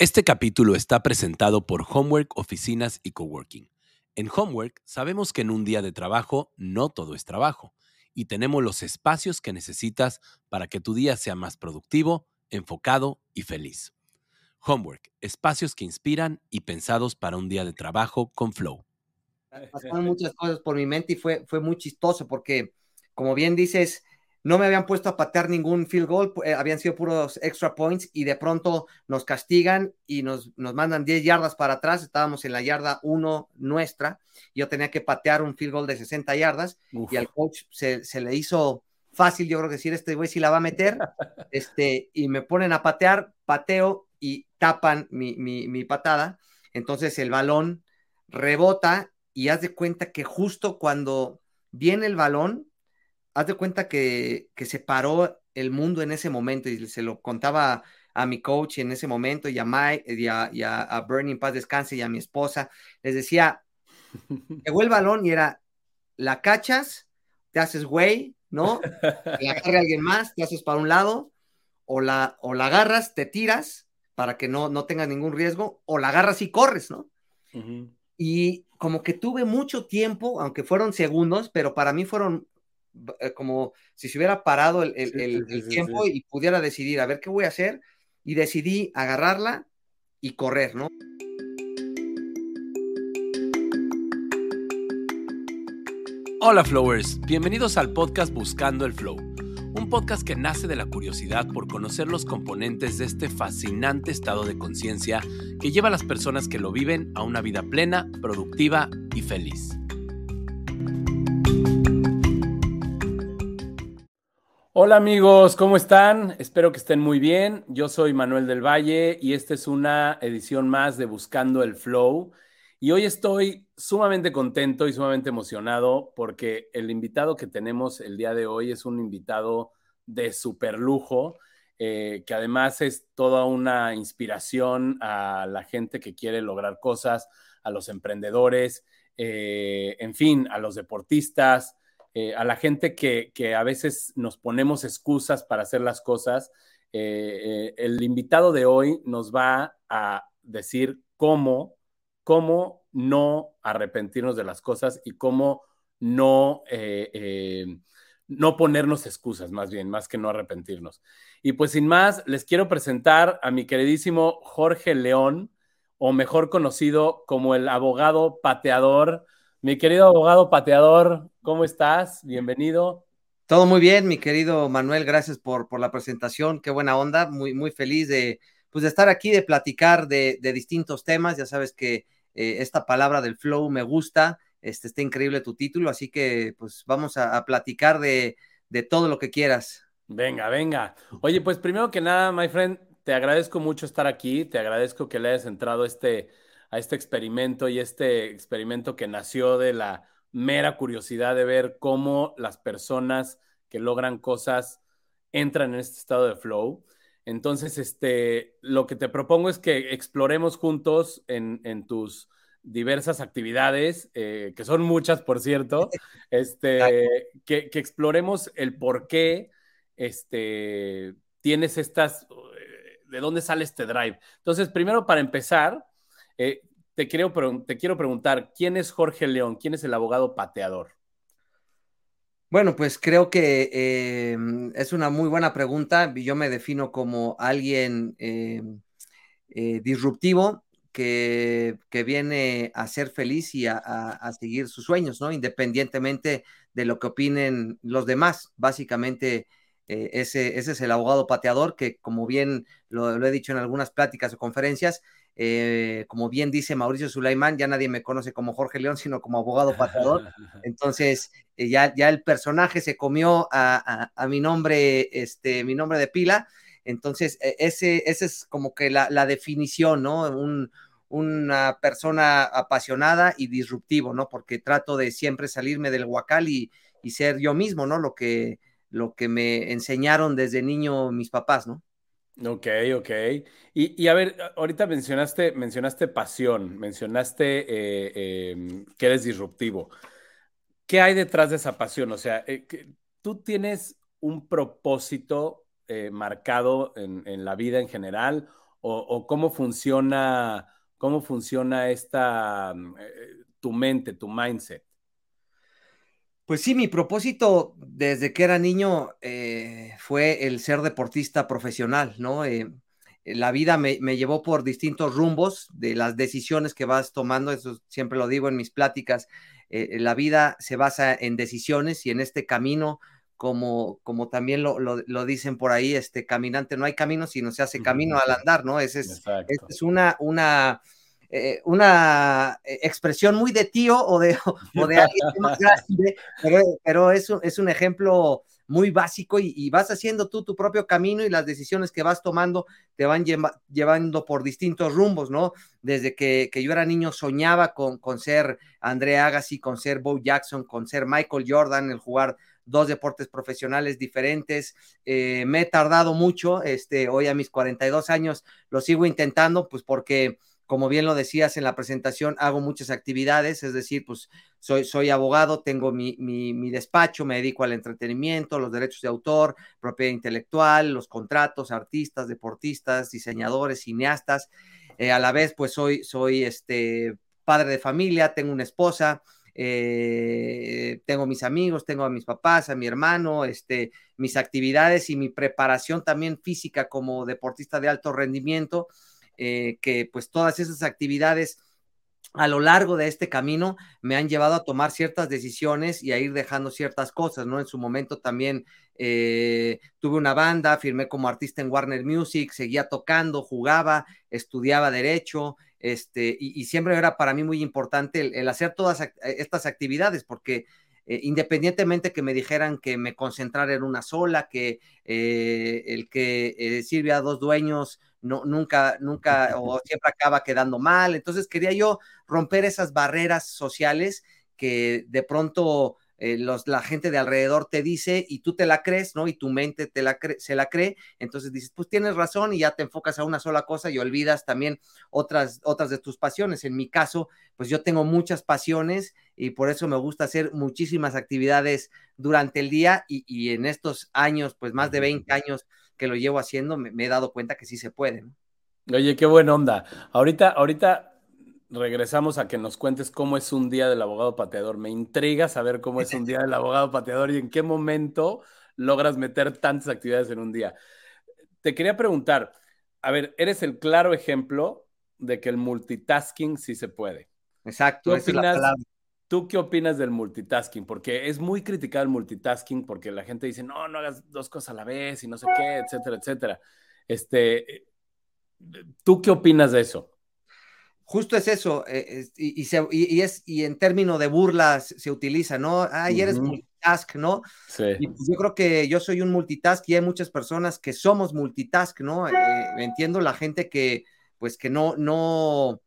Este capítulo está presentado por Homework Oficinas y Coworking. En Homework sabemos que en un día de trabajo no todo es trabajo y tenemos los espacios que necesitas para que tu día sea más productivo, enfocado y feliz. Homework, espacios que inspiran y pensados para un día de trabajo con flow. Pasaron muchas cosas por mi mente y fue, fue muy chistoso porque, como bien dices, no me habían puesto a patear ningún field goal, eh, habían sido puros extra points y de pronto nos castigan y nos, nos mandan 10 yardas para atrás, estábamos en la yarda 1 nuestra, yo tenía que patear un field goal de 60 yardas y al coach se, le hizo fácil, yo creo que decir, este güey sí la va a meter, este, y me ponen a patear, pateo y tapan mi, mi, mi patada, entonces el balón rebota y haz de cuenta que justo cuando viene el balón, haz de cuenta que, se paró el mundo en ese momento y se lo contaba a mi coach en ese momento y a, Mike, y a, Bernie Paz Descanse y a mi esposa. Les decía, llegó el balón y era, la cachas, te haces güey, ¿no? La carga alguien más, te haces para un lado, o la, o la agarras, te tiras para que no, no tengas ningún riesgo, o la agarras y corres, ¿no? Y como que tuve mucho tiempo, aunque fueron segundos, pero para mí fueron como si se hubiera parado el, tiempo y pudiera decidir, a ver qué voy a hacer, y decidí agarrarla y correr, ¿no? Hola Flowers, bienvenidos al podcast Buscando el Flow, un podcast que nace de la curiosidad por conocer los componentes de este fascinante estado de conciencia que lleva a las personas que lo viven a una vida plena, productiva y feliz. Hola amigos, ¿cómo están? Espero que estén muy bien. Yo soy Manuel del Valle y esta es una edición más de Buscando el Flow. Y hoy estoy sumamente contento y sumamente emocionado porque el invitado que tenemos el día de hoy es un invitado de super lujo, eh, que además es toda una inspiración a la gente que quiere lograr cosas, a los emprendedores, eh, en fin, a los deportistas, eh, a la gente que, a veces nos ponemos excusas para hacer las cosas, eh, eh, el invitado de hoy nos va a decir cómo, cómo no arrepentirnos de las cosas y cómo no, no ponernos excusas, más bien, más que no arrepentirnos. Y pues sin más, les quiero presentar a mi queridísimo Jorge León, o mejor conocido como el abogado pateador mi querido abogado pateador, ¿cómo estás? Bienvenido. Todo muy bien, mi querido Manuel, gracias por, por la presentación, qué buena onda, muy, muy feliz de, pues, de estar aquí, de platicar de, distintos temas, ya sabes que eh, esta palabra del flow me gusta, este, está increíble tu título, así que pues vamos a, platicar de, de todo lo que quieras. Venga, venga. Oye, pues primero que nada, my friend, te agradezco mucho estar aquí, te agradezco que le hayas entrado este a este experimento y este experimento que nació de la mera curiosidad de ver cómo las personas que logran cosas entran en este estado de flow. Entonces, este, lo que te propongo es que exploremos juntos en, tus diversas actividades, eh, que son muchas, por cierto, este, que, exploremos el por qué este, tienes estas, eh, de dónde sale este drive. Entonces, primero, para empezar, eh, te, quiero, te quiero preguntar, ¿quién es Jorge León? ¿Quién es el abogado pateador? Bueno, pues creo que eh, es una muy buena pregunta. Yo me defino como alguien eh, disruptivo que, viene a ser feliz y a, seguir sus sueños, ¿no? Independientemente de lo que opinen los demás. Básicamente, ese, ese, es el abogado pateador que, como bien lo he dicho en algunas pláticas o conferencias, eh, como bien dice Mauricio Sulaimán, ya nadie me conoce como Jorge León, sino como abogado pateador. Entonces, eh, ya, ya el personaje se comió a, mi nombre, este, mi nombre de pila. Entonces, e, ese, ese es como que la, definición, ¿no? una persona apasionada y disruptivo, ¿no? Porque trato de siempre salirme del huacal y, y ser yo mismo, ¿no? Lo que, lo que me enseñaron desde niño mis papás, ¿no? Ok, ok. Y, a ver, ahorita mencionaste, mencionaste pasión, mencionaste eh, em, que eres disruptivo. ¿Qué hay detrás de esa pasión? O sea, eh, ¿tú tienes un propósito eh, marcado en, la vida en general o, cómo funciona, cómo funciona esta, mm, tu mente, tu mindset. Pues sí, mi propósito desde que era niño eh, fue el ser deportista profesional, ¿no? Eh, la vida me, llevó por distintos rumbos de las decisiones que vas tomando, eso siempre lo digo en mis pláticas, la vida se basa en decisiones y en este camino como, como también lo, lo, dicen por ahí, este caminante, no hay camino sino se hace camino al andar, ¿no? Ese es, es una, una, eh, una eh, expresión muy de tío o de, alguien más grande, pero, pero es, un, es, un, ejemplo muy básico y, vas haciendo tú tu propio camino y las decisiones que vas tomando te van llevando por distintos rumbos, ¿no? Desde que, que yo era niño soñaba con, con ser André Agassi, con ser Bo Jackson, con ser Michael Jordan, el jugar dos deportes profesionales diferentes. Eh, me he tardado mucho, este, hoy a mis 42 años lo sigo intentando, pues porque, como bien lo decías en la presentación, hago muchas actividades, es decir, pues soy, soy abogado, tengo mi, mi, despacho, me dedico al entretenimiento, los derechos de autor, propiedad intelectual, los contratos, artistas, deportistas, diseñadores, cineastas. Eh, a la vez, pues soy, soy este, padre de familia, tengo una esposa, eh, tengo mis amigos, tengo a mis papás, a mi hermano, este, mis actividades y mi preparación también física como deportista de alto rendimiento, eh, que pues todas esas actividades a lo largo de este camino me han llevado a tomar ciertas decisiones y a ir dejando ciertas cosas, ¿no? En su momento también eh, tuve una banda, firmé como artista en Warner Music, seguía tocando, jugaba, estudiaba derecho, este, y, siempre era para mí muy importante el, hacer todas estas actividades, porque eh, independientemente que me dijeran que me concentrara en una sola, que eh, el que eh, sirve a dos dueños no, nunca, nunca o siempre acaba quedando mal. Entonces quería yo romper esas barreras sociales que de pronto eh, la gente de alrededor te dice y tú te la crees, ¿no? Y tu mente te la se la cree, entonces dices, pues tienes razón y ya te enfocas a una sola cosa y olvidas también otras, otras de tus pasiones. En mi caso, pues yo tengo muchas pasiones y por eso me gusta hacer muchísimas actividades durante el día y, en estos años, pues más de 20 años que lo llevo haciendo, me, he dado cuenta que sí se puede. Oye, qué buena onda. Ahorita, ahorita regresamos a que nos cuentes cómo es un día del abogado pateador. Me intriga saber cómo es un día del abogado pateador y en qué momento logras meter tantas actividades en un día. Te quería preguntar, a ver, eres el claro ejemplo de que el multitasking sí se puede. Exacto. ¿Qué opinas, ¿Tú qué opinas del multitasking? Porque es muy criticado el multitasking porque la gente dice, no, no hagas dos cosas a la vez y no sé qué, etcétera, etcétera. Este, ¿Tú qué opinas de eso? justo es eso, eh, y, es, y en términos de burlas se utiliza, ¿no? Ay, eres multitask, ¿no? Sí. Y pues yo creo que yo soy un multitask y hay muchas personas que somos multitask, ¿no? Eh, entiendo la gente que, pues que no, no,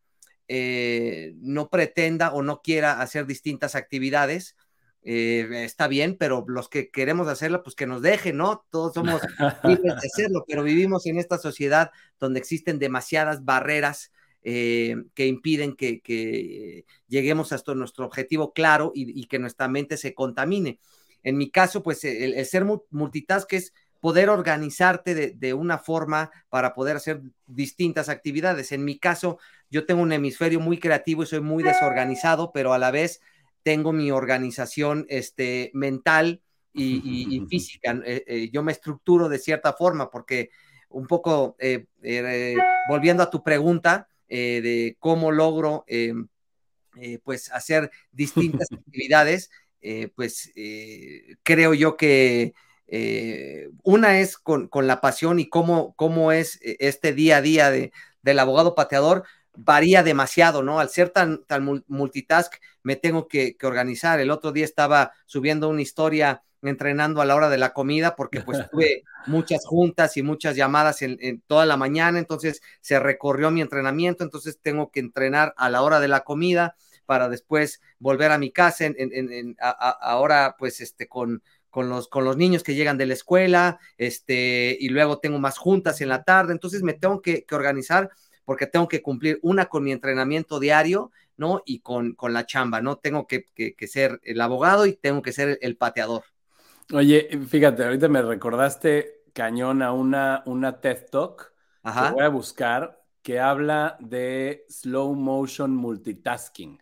eh, no pretenda o no quiera hacer distintas actividades. está bien, pero los que queremos hacerla, pues que nos dejen, ¿no? Todos somos libres de hacerlo, pero vivimos en esta sociedad donde existen demasiadas barreras eh, que impiden que, lleguemos hasta nuestro objetivo claro y, que nuestra mente se contamine. En mi caso, pues el, ser multitask es poder organizarte de, una forma para poder hacer distintas actividades. En mi caso, yo tengo un hemisferio muy creativo y soy muy desorganizado, pero a la vez tengo mi organización este, mental y, física. Eh, eh, yo me estructuro de cierta forma porque un poco, volviendo a tu pregunta, eh, de cómo logro eh, eh, pues hacer distintas actividades, pues creo yo que una es con, la pasión y cómo, cómo es este día a día de, del abogado pateador varía demasiado, ¿no? Al ser tan, tan multitask, me tengo que, que, organizar. El otro día estaba subiendo una historia entrenando a la hora de la comida porque pues tuve muchas juntas y muchas llamadas en, toda la mañana, entonces se recorrió mi entrenamiento, entonces tengo que entrenar a la hora de la comida para después volver a mi casa, en, ahora pues este con, con los, con los niños que llegan de la escuela, este, y luego tengo más juntas en la tarde, entonces me tengo que, organizar porque tengo que cumplir una con mi entrenamiento diario, ¿no? Y con, con la chamba, ¿no? Tengo que, ser el abogado y tengo que ser el pateador. Oye, fíjate, ahorita me recordaste cañón a una, una TED Talk Ajá. que voy a buscar que habla de slow motion multitasking.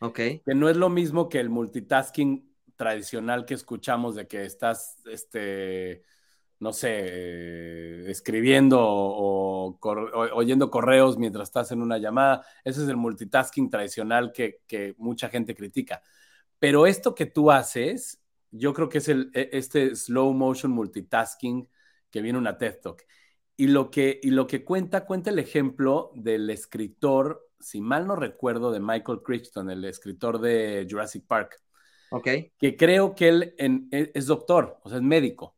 Ok. Que no es lo mismo que el multitasking tradicional que escuchamos de que estás, este, no sé, escribiendo o, oyendo correos mientras estás en una llamada. Ese es el multitasking tradicional que, que, mucha gente critica. Pero esto que tú haces, yo creo que es el, e, este slow motion multitasking que viene una TED Talk. Y lo que, y lo que cuenta, cuenta el ejemplo del escritor, si mal no recuerdo, de Michael Crichton, el escritor de Jurassic Park. Ok. Que creo que él e, es doctor, o sea, es médico.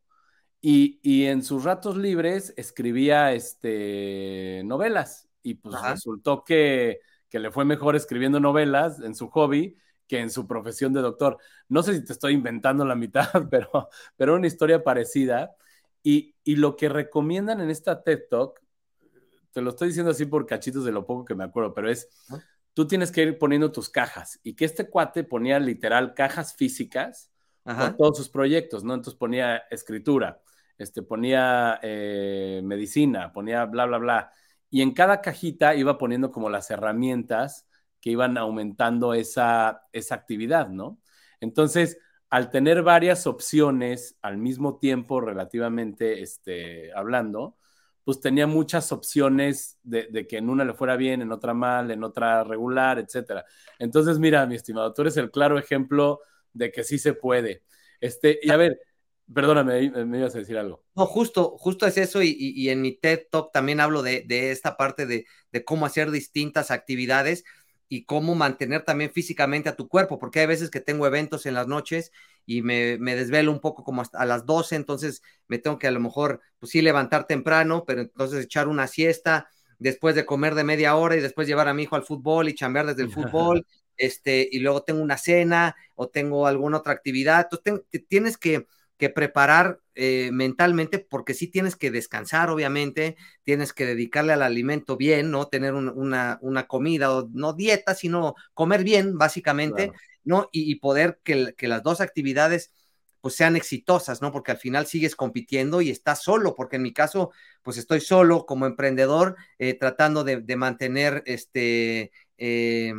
Y, y, en sus ratos libres escribía este, novelas. Y pues resultó que, que le fue mejor escribiendo novelas en su hobby que en su profesión de doctor. No sé si te estoy inventando la mitad, pero, pero una historia parecida. Y, lo que recomiendan en esta TED Talk, te lo estoy diciendo así por cachitos de lo poco que me acuerdo, pero es, tú tienes que ir poniendo tus cajas y que este cuate ponía literal cajas físicas con todos sus proyectos, ¿no? Entonces ponía escritura, este, ponía eh, medicina, ponía bla, bla, bla. Y en cada cajita iba poniendo como las herramientas que iban aumentando esa, esa actividad, ¿no? Entonces, al tener varias opciones al mismo tiempo, relativamente este, hablando, pues tenía muchas opciones de, que en una le fuera bien, en otra mal, en otra regular, etcétera. Entonces, mira, mi estimado, tú eres el claro ejemplo de que sí se puede. Este, y a ver, perdóname, me ibas a decir algo. No, justo, justo es eso, y, en mi TED Talk también hablo de, esta parte de, de, cómo hacer distintas actividades y cómo mantener también físicamente a tu cuerpo, porque hay veces que tengo eventos en las noches y me, me, desvelo un poco como hasta a las 12, entonces me tengo que a lo mejor, pues sí, levantar temprano, pero entonces echar una siesta después de comer de media hora y después llevar a mi hijo al fútbol y chambear desde el fútbol, este, y luego tengo una cena o tengo alguna otra actividad, entonces tienes que que preparar eh, mentalmente, porque sí tienes que descansar, obviamente, tienes que dedicarle al alimento bien, ¿no? Tener una, una, comida, o no dieta, sino comer bien, básicamente, ¿no? Y, poder que, que, las dos actividades pues sean exitosas, ¿no? Porque al final sigues compitiendo y estás solo, porque en mi caso, pues estoy solo como emprendedor, eh, tratando de, de, mantener este... Eh,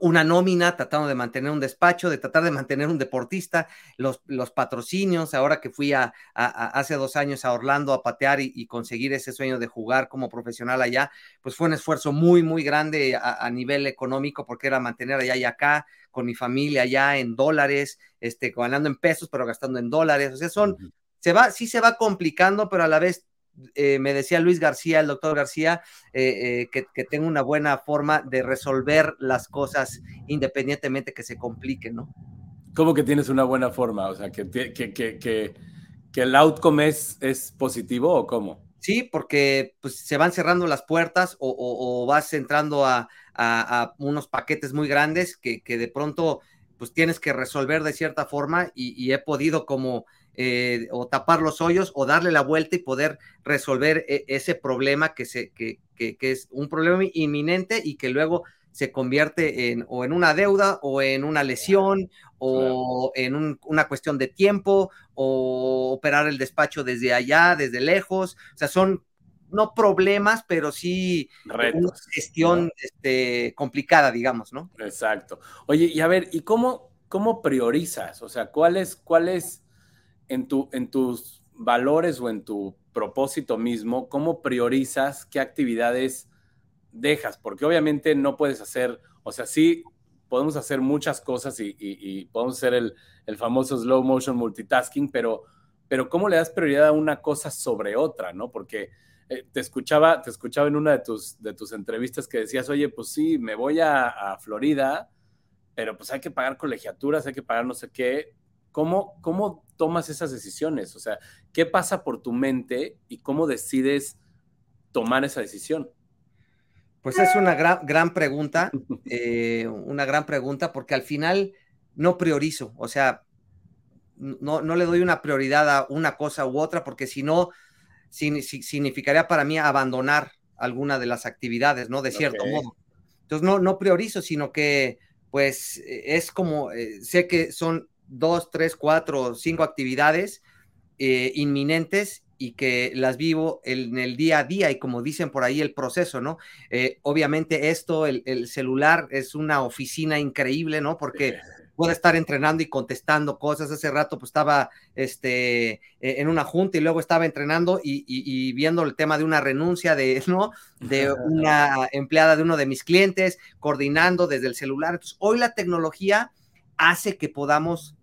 una nómina, tratando de mantener un despacho, de tratar de mantener un deportista, los, los patrocinios, ahora que fui a, hace dos años a Orlando a patear y, conseguir ese sueño de jugar como profesional allá, pues fue un esfuerzo muy, muy grande a, nivel económico, porque era mantener allá y acá, con mi familia allá en dólares, este, ganando en pesos, pero gastando en dólares, o sea, son, se va, sí se va complicando, pero a la vez eh, me decía Luis García, el doctor García, eh, eh, que, que, tengo una buena forma de resolver las cosas independientemente que se compliquen, ¿no? ¿Cómo que tienes una buena forma? O sea, que, que, que el outcome es, es, positivo o cómo? Sí, porque pues, se van cerrando las puertas o, vas entrando a, a, unos paquetes muy grandes que, de pronto pues tienes que resolver de cierta forma y he podido como eh, o tapar los hoyos o darle la vuelta y poder resolver e, ese problema que, se, que, que, es un problema inminente y que luego se convierte en o en una deuda o en una lesión o en una cuestión de tiempo o operar el despacho desde allá, desde lejos. O sea, son no problemas, pero sí una gestión este, complicada, digamos, ¿no? Exacto. Oye, y a ver, ¿y cómo, cómo priorizas? O sea, ¿cuál es, cuál es en, tu, en tus valores o en tu propósito mismo, cómo priorizas qué actividades dejas, porque obviamente no puedes hacer, o sea, sí podemos hacer muchas cosas y, podemos hacer el, famoso slow motion multitasking, pero, pero ¿cómo le das prioridad a una cosa sobre otra, no? Porque eh, te, escuchaba, te escuchaba en una de tus, de tus entrevistas que decías, oye, pues sí, me voy a, a Florida, pero pues hay que pagar colegiaturas, hay que pagar no sé qué, ¿Cómo, ¿Cómo tomas esas decisiones? O sea, ¿qué pasa por tu mente y cómo decides tomar esa decisión? Pues es una gran, gran pregunta, eh, una gran pregunta, porque al final no priorizo, o sea, no, no, le doy una prioridad a una cosa u otra, porque si no, significaría para mí abandonar alguna de las actividades, ¿no? De cierto modo. Entonces, no, no priorizo, sino que, pues, es como, eh, sé que son dos, tres, cuatro, cinco actividades eh, inminentes y que las vivo en el día a día y como dicen por ahí el proceso, ¿no? Eh, obviamente esto, el, el, celular es una oficina increíble, ¿no? Porque puede estar entrenando y contestando cosas. Hace rato pues estaba este, e, en una junta y luego estaba entrenando y, y, viendo el tema de una renuncia de, ¿no? de una empleada de uno de mis clientes, coordinando desde el celular. Entonces, hoy la tecnología hace que podamos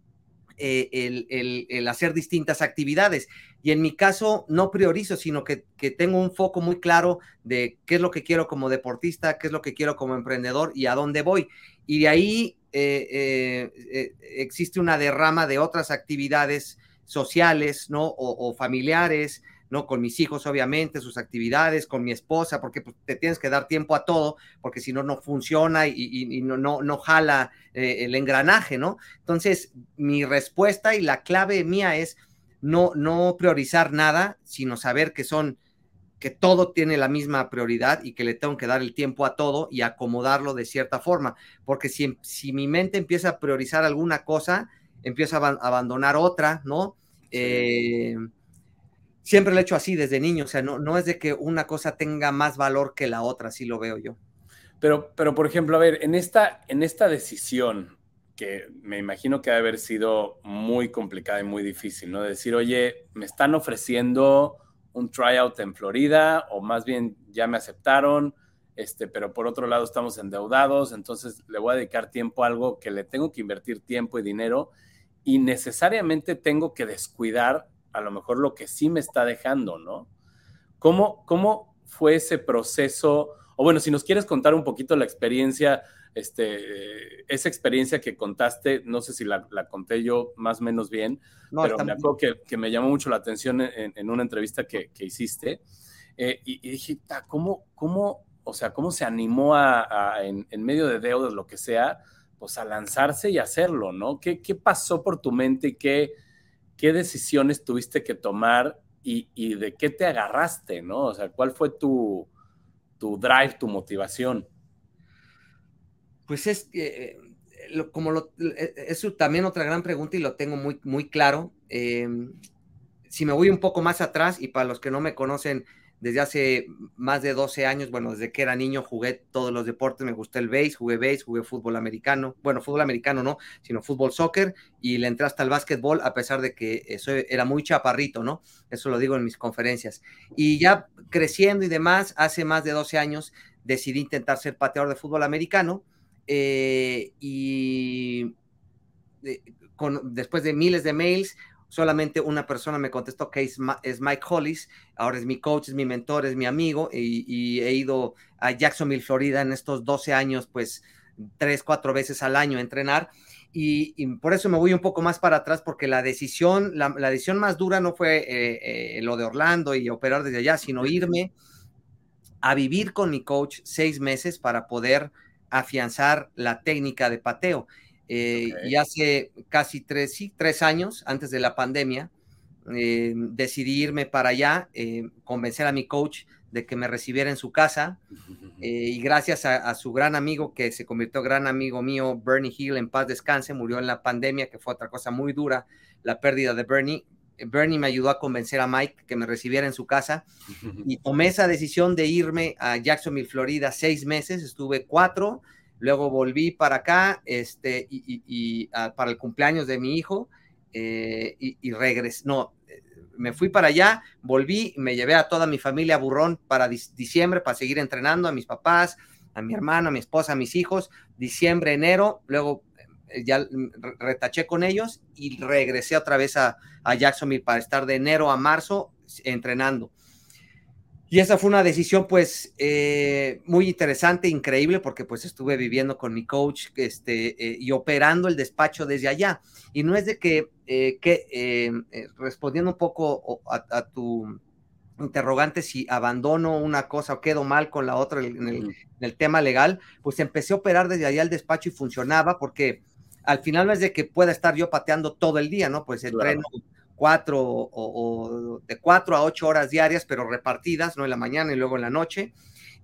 eh, el, hacer distintas actividades. Y en mi caso no priorizo, sino que, tengo un foco muy claro de qué es lo que quiero como deportista, qué es lo que quiero como emprendedor y a dónde voy. Y de ahí eh, eh, existe una derrama de otras actividades sociales, ¿no? O, familiares, ¿no? Con mis hijos, obviamente, sus actividades, con mi esposa, porque pues, te tienes que dar tiempo a todo, porque si no, no funciona y, no, no, no, jala el engranaje, ¿no? Entonces, mi respuesta y la clave mía es no, no priorizar nada, sino saber que son que todo tiene la misma prioridad y que le tengo que dar el tiempo a todo y acomodarlo de cierta forma, porque si, si mi mente empieza a priorizar alguna cosa, empieza a abandonar otra, ¿no? Eh, siempre lo he hecho así desde niño, o sea, no, no es de que una cosa tenga más valor que la otra, así lo veo yo. Pero, pero por ejemplo, a ver, en esta, en esta decisión, que me imagino que debe haber sido muy complicada y muy difícil, ¿no? decir, oye, me están ofreciendo un tryout en Florida o más bien ya me aceptaron, este, pero por otro lado estamos endeudados, entonces le voy a dedicar tiempo a algo que le tengo que invertir tiempo y dinero y necesariamente tengo que descuidar a lo mejor lo que sí me está dejando, ¿no? ¿Cómo, cómo fue ese proceso? O bueno, si nos quieres contar un poquito la experiencia este, esa experiencia que contaste, no sé si la, conté yo más o menos bien, pero me acuerdo que, me llamó mucho la atención en, una entrevista que, hiciste. Eh, y, dije, ¿cómo, ¿cómo, o sea, cómo se animó a, en, medio de deudas, lo que sea, pues a lanzarse y hacerlo, ¿no? ¿Qué, qué pasó por tu mente y qué, qué decisiones tuviste que tomar y, de qué te agarraste, ¿no? O sea, ¿cuál fue tu, tu drive, tu motivación? Pues es que, eh, como lo, eh, eso también otra gran pregunta y lo tengo muy, muy claro. Em, si me voy un poco más atrás y para los que no me conocen, desde hace más de 12 años, bueno, desde que era niño jugué todos los deportes, me gustó el base, jugué base, jugué fútbol americano, bueno, fútbol americano no, sino fútbol soccer y le entré hasta el básquetbol a pesar de que eso era muy chaparrito, ¿no? Eso lo digo en mis conferencias. Y ya creciendo y demás, hace más de 12 años decidí intentar ser pateador de fútbol americano eh, y con, después de miles de mails, solamente una persona me contestó que es, Mike Hollis, ahora es mi coach, es mi mentor, es mi amigo, y, he ido a Jacksonville, Florida en estos 12 años, pues tres, cuatro veces al año a entrenar. Y, por eso me voy un poco más para atrás, porque la decisión, la, decisión más dura no fue eh, eh, lo de Orlando y operar desde allá, sino irme a vivir con mi coach seis meses para poder afianzar la técnica de pateo. Eh, y hace casi tres, sí, tres años, antes de la pandemia, eh, decidí irme para allá, eh, convencer a mi coach de que me recibiera en su casa. y gracias a, su gran amigo, que se convirtió gran amigo mío, Bernie Hill, en paz descanse, murió en la pandemia, que fue otra cosa muy dura, la pérdida de Bernie. Bernie me ayudó a convencer a Mike que me recibiera en su casa y tomé esa decisión de irme a Jacksonville, Florida, seis meses, estuve cuatro, luego volví para acá este, y, ah, para el cumpleaños de mi hijo eh, y, regresé, no, me fui para allá, volví, me llevé a toda mi familia a Burrón para diciembre, para seguir entrenando a mis papás, a mi hermano, a mi esposa, a mis hijos, diciembre, enero, luego eh, ya retaché con ellos y regresé otra vez a, Jacksonville para estar de enero a marzo entrenando. Y esa fue una decisión pues eh, muy interesante, increíble, porque pues estuve viviendo con mi coach este, eh, y operando el despacho desde allá. Y no es de que, que respondiendo un poco a, tu interrogante si abandono una cosa o quedo mal con la otra en el, en el, tema legal, pues empecé a operar desde allá el despacho y funcionaba porque al final no es de que pueda estar yo pateando todo el día, ¿no? Pues entreno cuatro o, de cuatro a ocho horas diarias, pero repartidas, ¿no? En la mañana y luego en la noche.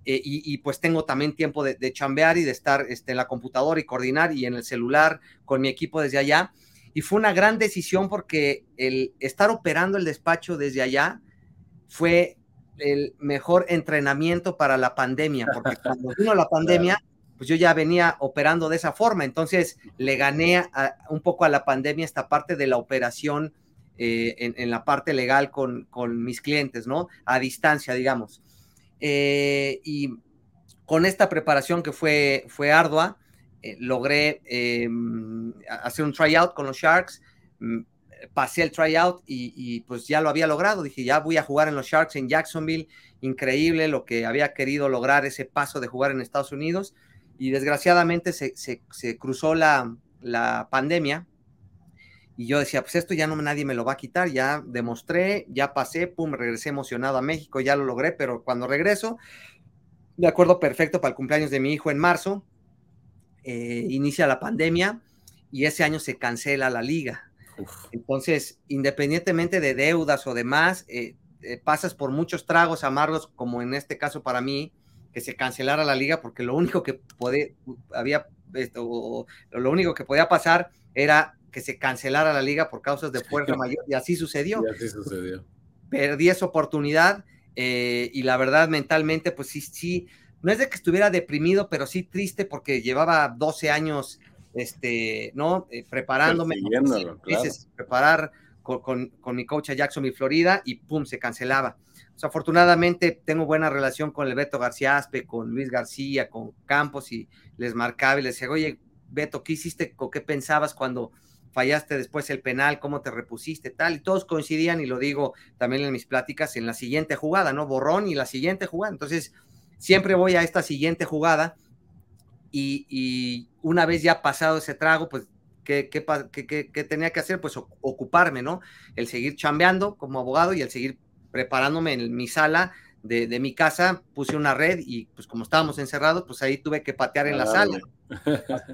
Eh, y, pues tengo también tiempo de, chambear y de estar este, en la computadora y coordinar y en el celular con mi equipo desde allá. Y fue una gran decisión porque el estar operando el despacho desde allá fue el mejor entrenamiento para la pandemia, porque cuando vino la pandemia, pues yo ya venía operando de esa forma, entonces le gané un poco a la pandemia esta parte de la operación eh, en, la parte legal con, mis clientes, ¿no? A distancia, digamos. Eh, y con esta preparación que fue, fue ardua, eh, logré em, hacer un tryout con los Sharks, mm, pasé el tryout y, y pues ya lo había logrado, dije, ya voy a jugar en los Sharks en Jacksonville, increíble lo que había querido lograr ese paso de jugar en Estados Unidos y desgraciadamente se, cruzó la, pandemia y yo decía, pues esto ya no nadie me lo va a quitar, ya demostré, ya pasé, pum, regresé emocionado a México, ya lo logré, pero cuando regreso, de acuerdo perfecto para el cumpleaños de mi hijo en marzo, eh, inicia la pandemia y ese año se cancela la liga. Entonces, independientemente de deudas o demás, eh, eh, pasas por muchos tragos amargos, como en este caso para mí, que se cancelara la liga porque lo único que puede, había, esto, lo único que podía pasar era que se cancelara la liga por causas de fuerza mayor y así sucedió. Y así sucedió. Perdí esa oportunidad eh, y la verdad mentalmente pues sí, sí, no es de que estuviera deprimido, pero sí triste porque llevaba 12 años, este, ¿no? Eh, preparándome, preparar con, con, con, mi coach a Jacksonville, Florida y pum, se cancelaba afortunadamente tengo buena relación con el Beto García Aspe, con Luis García, con Campos y les marcaba y les decía, oye, Beto, ¿qué hiciste o qué pensabas cuando fallaste después el penal? ¿Cómo te repusiste? Tal, y todos coincidían y lo digo también en mis pláticas en la siguiente jugada, ¿no? Borrón y la siguiente jugada. Entonces, siempre voy a esta siguiente jugada y, una vez ya pasado ese trago, pues ¿Qué, qué, qué, tenía que hacer? Pues ocuparme, ¿no? El seguir chambeando como abogado y el seguir preparándome en mi sala de, mi casa, puse una red y pues como estábamos encerrados, pues ahí tuve que patear en la sala,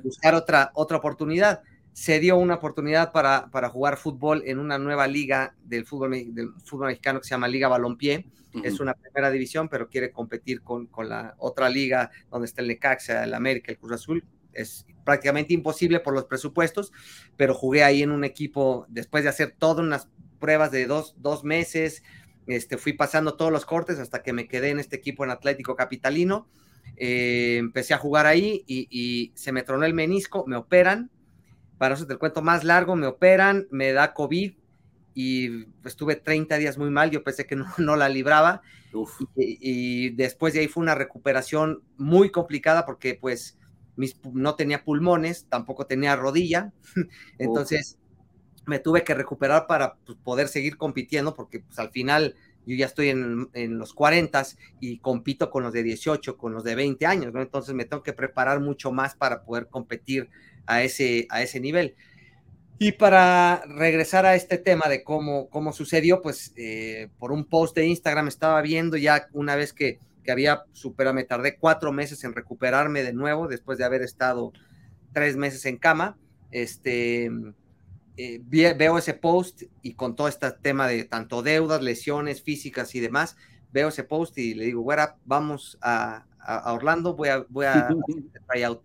buscar otra, otra oportunidad. Se dio una oportunidad para, para jugar fútbol en una nueva liga del fútbol, del fútbol mexicano que se llama Liga Balompié. Es una primera división, pero quiere competir con, con la otra liga donde está el Necaxa, el América, el Cruz Azul. Es prácticamente imposible por los presupuestos, pero jugué ahí en un equipo después de hacer todas unas pruebas de dos, dos meses, este, fui pasando todos los cortes hasta que me quedé en este equipo en Atlético Capitalino. Eh, empecé a jugar ahí y, se me tronó el menisco, me operan. Para eso te cuento más largo, me operan, me da COVID y estuve 30 días muy mal. Yo pensé que no, no la libraba. Y, después de ahí fue una recuperación muy complicada porque pues no tenía pulmones, tampoco tenía rodilla. Entonces me tuve que recuperar para pues, poder seguir compitiendo, porque pues, al final yo ya estoy en, los 40 y compito con los de 18, con los de 20 años, ¿no? Entonces me tengo que preparar mucho más para poder competir a ese, a ese nivel. Y para regresar a este tema de cómo, cómo sucedió, pues eh, por un post de Instagram estaba viendo ya una vez que, que había superado, me tardé cuatro meses en recuperarme de nuevo después de haber estado tres meses en cama. Este, eh, veo ese post y con todo este tema de tanto deudas, lesiones físicas y demás, veo ese post y le digo, güera, vamos a, Orlando, voy a, voy a tryout.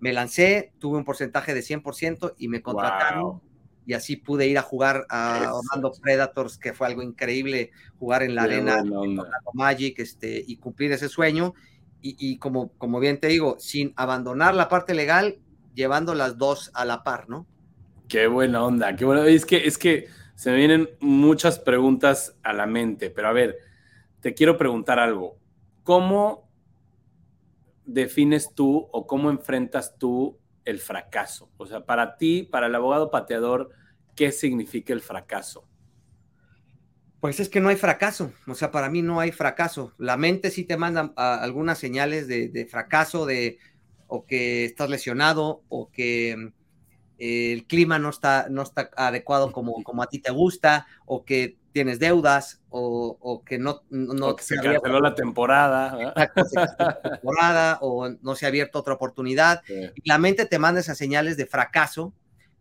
Me lancé, tuve un porcentaje de 100% y me contrataron. Y así pude ir a jugar a Orlando Predators, que fue algo increíble jugar en la arena Magic este, y cumplir ese sueño. Y, y, como, como bien te digo, sin abandonar la parte legal, llevando las dos a la par, ¿no? Qué buena onda, qué bueno. Es que, es que se me vienen muchas preguntas a la mente, pero a ver, te quiero preguntar algo. ¿Cómo defines tú o cómo enfrentas tú el fracaso? O sea, para ti, para el abogado pateador, ¿qué significa el fracaso? Pues es que no hay fracaso, o sea, para mí no hay fracaso. La mente sí te manda algunas señales de, de fracaso, de o que estás lesionado o que el clima no está, no está adecuado como, como a ti te gusta, o que tienes deudas, o, que no, no se, canceló la temporada. temporada, o no se ha abierto otra oportunidad. Y la mente te manda esas señales de fracaso,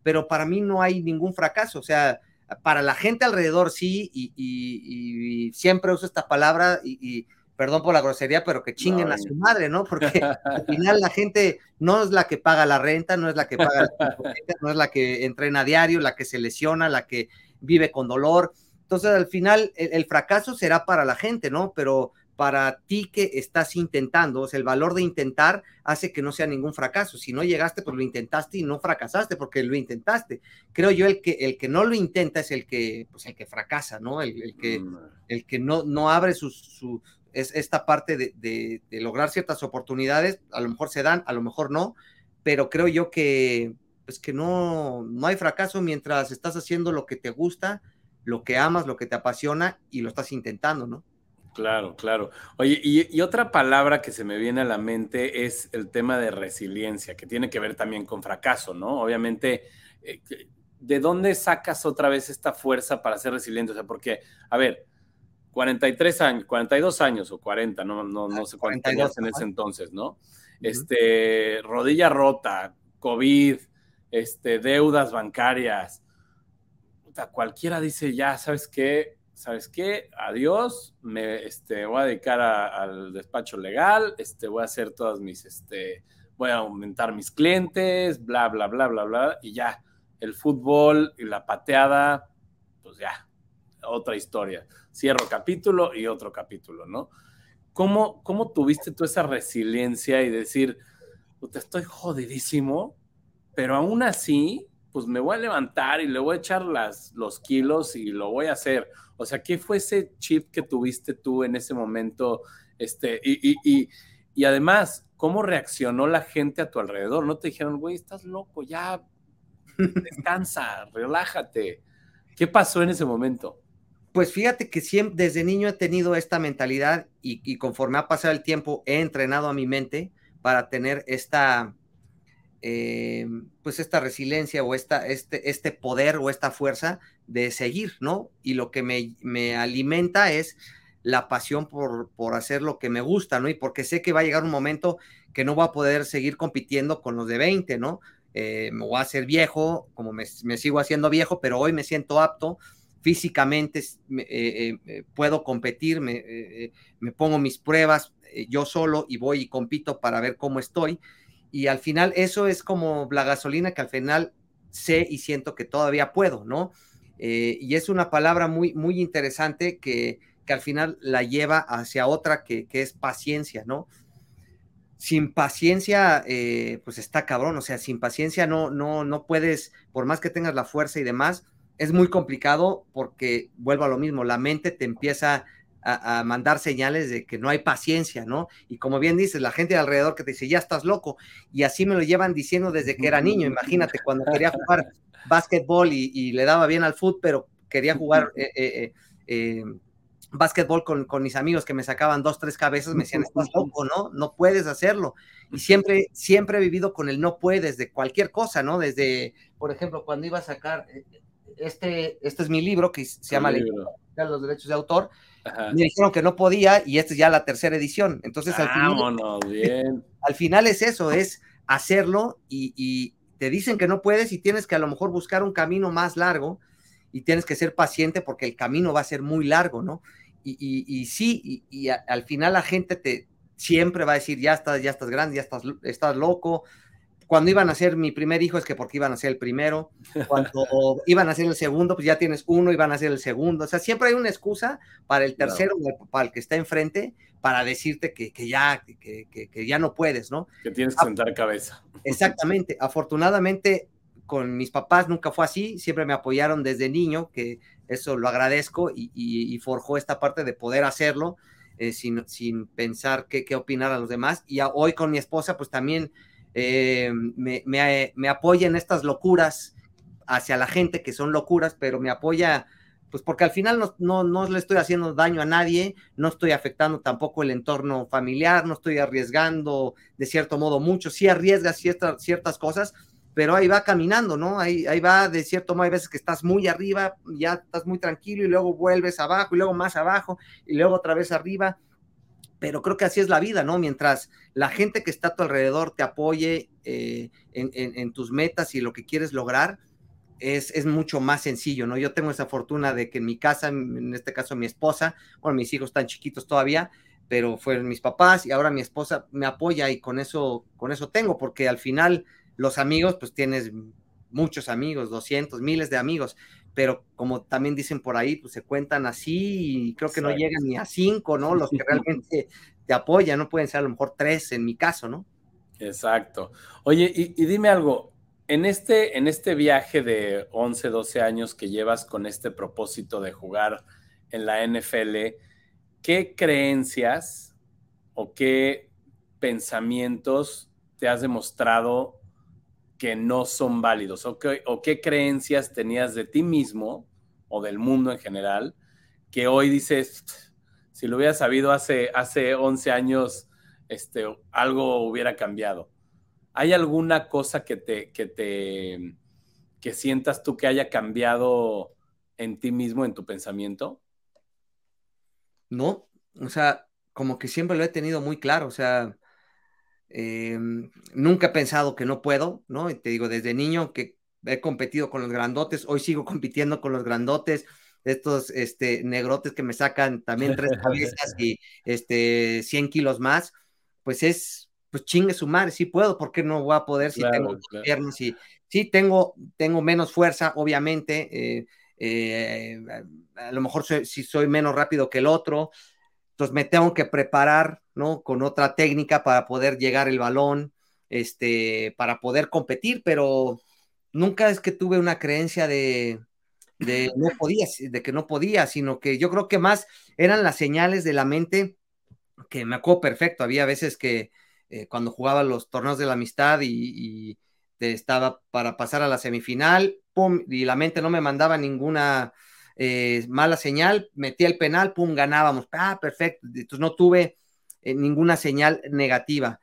pero para mí no hay ningún fracaso. O sea, para la gente alrededor sí, y, siempre uso esta palabra y perdón por la grosería, pero que chinguen a su madre, ¿no? Porque al final la gente no es la que paga la renta, no es la que paga la no es la que entrena a diario, la que se lesiona, la que vive con dolor. Entonces, al final, el, fracaso será para la gente, ¿no? Pero para ti que estás intentando, o sea, el valor de intentar hace que no sea ningún fracaso. Si no llegaste, pues lo intentaste y no fracasaste porque lo intentaste. Creo yo el que el que no lo intenta es el que pues el que fracasa, ¿no? El, que mm. el que no no abre su, su es esta parte de, de, lograr ciertas oportunidades, a lo mejor se dan, a lo mejor no, pero creo yo que pues que no no hay fracaso mientras estás haciendo lo que te gusta, lo que amas, lo que te apasiona y lo estás intentando, ¿no? Claro, claro. Oye, y, otra palabra que se me viene a la mente es el tema de resiliencia, que tiene que ver también con fracaso, ¿no? Obviamente, eh, ¿de dónde sacas otra vez esta fuerza para ser resiliente? O sea, porque, a ver, 43 años, 42 años o 40, no, no, no sé cuántos años en ese entonces, ¿no? Este, rodilla rota, COVID, este, deudas bancarias. cualquiera dice, ya, ¿sabes qué? ¿sabes qué? Adiós, me este, voy a dedicar al despacho legal, este, voy a hacer todas mis, este, voy a aumentar mis clientes, bla, bla, bla, bla, bla, y ya, el fútbol y la pateada, pues ya, otra historia. Cierro capítulo y otro capítulo, ¿no? ¿Cómo, cómo tuviste tú esa resiliencia y decir, te estoy jodidísimo, pero aún así, pues me voy a levantar y le voy a echar las, los kilos y lo voy a hacer? O sea, ¿qué fue ese chip que tuviste tú en ese momento? Este, y, y, y, además, ¿cómo reaccionó la gente a tu alrededor? ¿No te dijeron, güey, estás loco, ya descansa, relájate? ¿Qué pasó en ese momento? Pues fíjate que siempre, desde niño he tenido esta mentalidad y, conforme ha pasado el tiempo he entrenado a mi mente para tener esta, eh, pues esta resiliencia o esta, este, este poder o esta fuerza de seguir, ¿no? Y lo que me, me alimenta es la pasión por, por, hacer lo que me gusta, ¿no? Y porque sé que va a llegar un momento que no voy a poder seguir compitiendo con los de 20, ¿no? Eh, me voy a hacer viejo, como me, sigo haciendo viejo, pero hoy me siento apto físicamente, eh, puedo competir, me, me pongo mis pruebas yo solo y voy y compito para ver cómo estoy y al final eso es como la gasolina que al final sé y siento que todavía puedo, ¿no? Eh, y es una palabra muy, muy interesante que, que al final la lleva hacia otra que, que es paciencia, ¿no? Sin paciencia, eh, pues está cabrón, o sea, sin paciencia no, no, no puedes, por más que tengas la fuerza y demás, es muy complicado porque, vuelvo a lo mismo, la mente te empieza a, mandar señales de que no hay paciencia, ¿no? Y como bien dices, la gente alrededor que te dice, ya estás loco, y asasí me lo llevan diciendo desde que era niño, imagínate, cuando quería jugar básquetbol y, le daba bien al fútbol, pero quería jugar eh, eh, eh, básquetbol con, con, mis amigos que me sacaban dos, tres cabezas, me decían, estás loco, ¿no? No puedes hacerlo. Y siempre, siempre he vivido con el no puedes de cualquier cosa, ¿no? Desde, por ejemplo, cuando iba a sacar, este, este es mi libro que se llama Los Derechos de Autor, me dijeron que no podía y esta es ya la tercera edición. Entonces, al final, bien. al final es eso, es hacerlo y, te dicen que no puedes y tienes que a lo mejor buscar un camino más largo y tienes que ser paciente porque el camino va a ser muy largo, ¿no? Y, y sí, y, al final la gente te siempre va a decir, ya estás, ya estás grande, ya estás, estás loco, cuando iban a ser mi primer hijo es que porque iban a ser el primero, cuando iban a ser el segundo, pues ya tienes uno, iban a ser el segundo, o sea, siempre hay una excusa para el tercero, para el que está enfrente, para decirte que, ya, que, que, ya no puedes, ¿no? Que tienes que sentar cabeza. Exactamente, afortunadamente con mis papás nunca fue así, siempre me apoyaron desde niño, que eso lo agradezco y, forjó esta parte de poder hacerlo. Eh, sin, sin, pensar qué, qué opinar a los demás. Y hoy con mi esposa, pues también eh, me, me, apoya en estas locuras hacia la gente que son locuras, pero me apoya, pues porque al final no, no, no, le estoy haciendo daño a nadie, no estoy afectando tampoco el entorno familiar, no estoy arriesgando de cierto modo mucho, sí arriesgas ciertas, ciertas cosas, pero ahí va caminando, ¿no? Ahí, ahí va de cierto modo, hay veces que estás muy arriba, ya estás muy tranquilo y luego vuelves abajo y luego más abajo y luego otra vez arriba pero creo que así es la vida, ¿no? Mientras la gente que está a tu alrededor te apoye eh, en, tus metas y lo que quieres lograr, es, mucho más sencillo, ¿no? Yo tengo esa fortuna de que en mi casa, en este caso mi esposa, bueno, mis hijos están chiquitos todavía, pero fueron mis papás y ahora mi esposa me apoya y con eso, con eso tengo, porque al final los amigos, pues tienes muchos amigos, 200, miles de amigos, pero como también dicen por ahí, pues se cuentan así y creo que no llegan ni a cinco, ¿no? Los que realmente te apoyan, no pueden ser a lo mejor tres en mi caso, ¿no? Exacto. Oye, y, dime algo, en este, en este viaje de 11, 12 años que llevas con este propósito de jugar en la NFL, ¿qué creencias o qué pensamientos te has demostrado que no son válidos o, qué creencias tenías de ti mismo o del mundo en general que hoy dices, si lo hubiera sabido hace, hace 11 años, este, algo hubiera cambiado. ¿Hay alguna cosa que te, que te, que sientas tú que haya cambiado en ti mismo, en tu pensamiento? No, o sea, como que siempre lo he tenido muy claro, o sea, Em, nunca he pensado que no puedo, ¿no? Y te digo, desde niño que he competido con los grandotes, hoy sigo compitiendo con los grandotes, estos este, negrotes que me sacan también tres cabezas y este, 100 kilos más, pues es, pues chingue su madre, sí puedo, ¿por qué no voy a poder si tengo piernas? Y, sí, tengo, tengo menos fuerza, obviamente, eh, eh, a lo mejor si soy menos rápido que el otro, entonces me tengo que preparar, ¿no? Con otra técnica para poder llegar el balón, este, para poder competir, pero nunca es que tuve una creencia de, de no podía, de que no podía, sino que yo creo que más eran las señales de la mente que me acuerdo perfecto. Había veces que eh, cuando jugaba los torneos de la amistad y, estaba para pasar a la semifinal, pum, y la mente no me mandaba ninguna eh, mala señal, metía el penal, pum, ganábamos. Ah, perfecto. Entonces no tuve eh, ninguna señal negativa.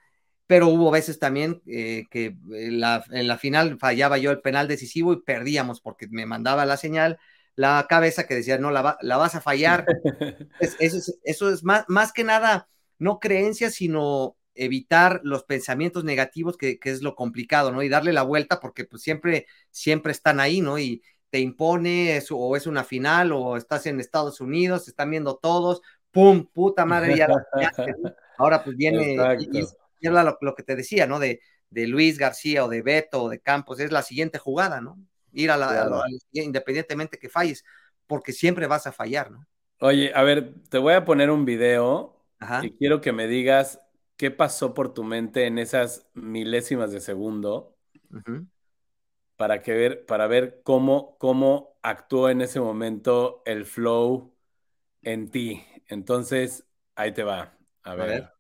Pero hubo veces también eh, que en la, final fallaba yo el penal decisivo y perdíamos porque me mandaba la señal la cabeza que decía, no, la, la vas a fallar. eso, es, más, más que nada, no creencia, sino evitar los pensamientos negativos, que, que, es lo complicado, ¿no? Y darle la vuelta porque pues siempre, siempre están ahí, ¿no? Y, te impone o es una final o estás en Estados Unidos, están viendo todos, ¡pum! Puta madre, ya, ahora pues viene, y, es lo, que te decía, ¿no? De, de Luis García o de Beto o de Campos, es la siguiente jugada, ¿no? Ir a la, independientemente que falles, porque siempre vas a fallar, ¿no? Oye, a ver, te voy a poner un video y quiero que me digas qué pasó por tu mente en esas milésimas de segundo para, que ver, para ver cómo, cómo actuó en ese momento el flow en ti. Entonces, ahí te va. A ver.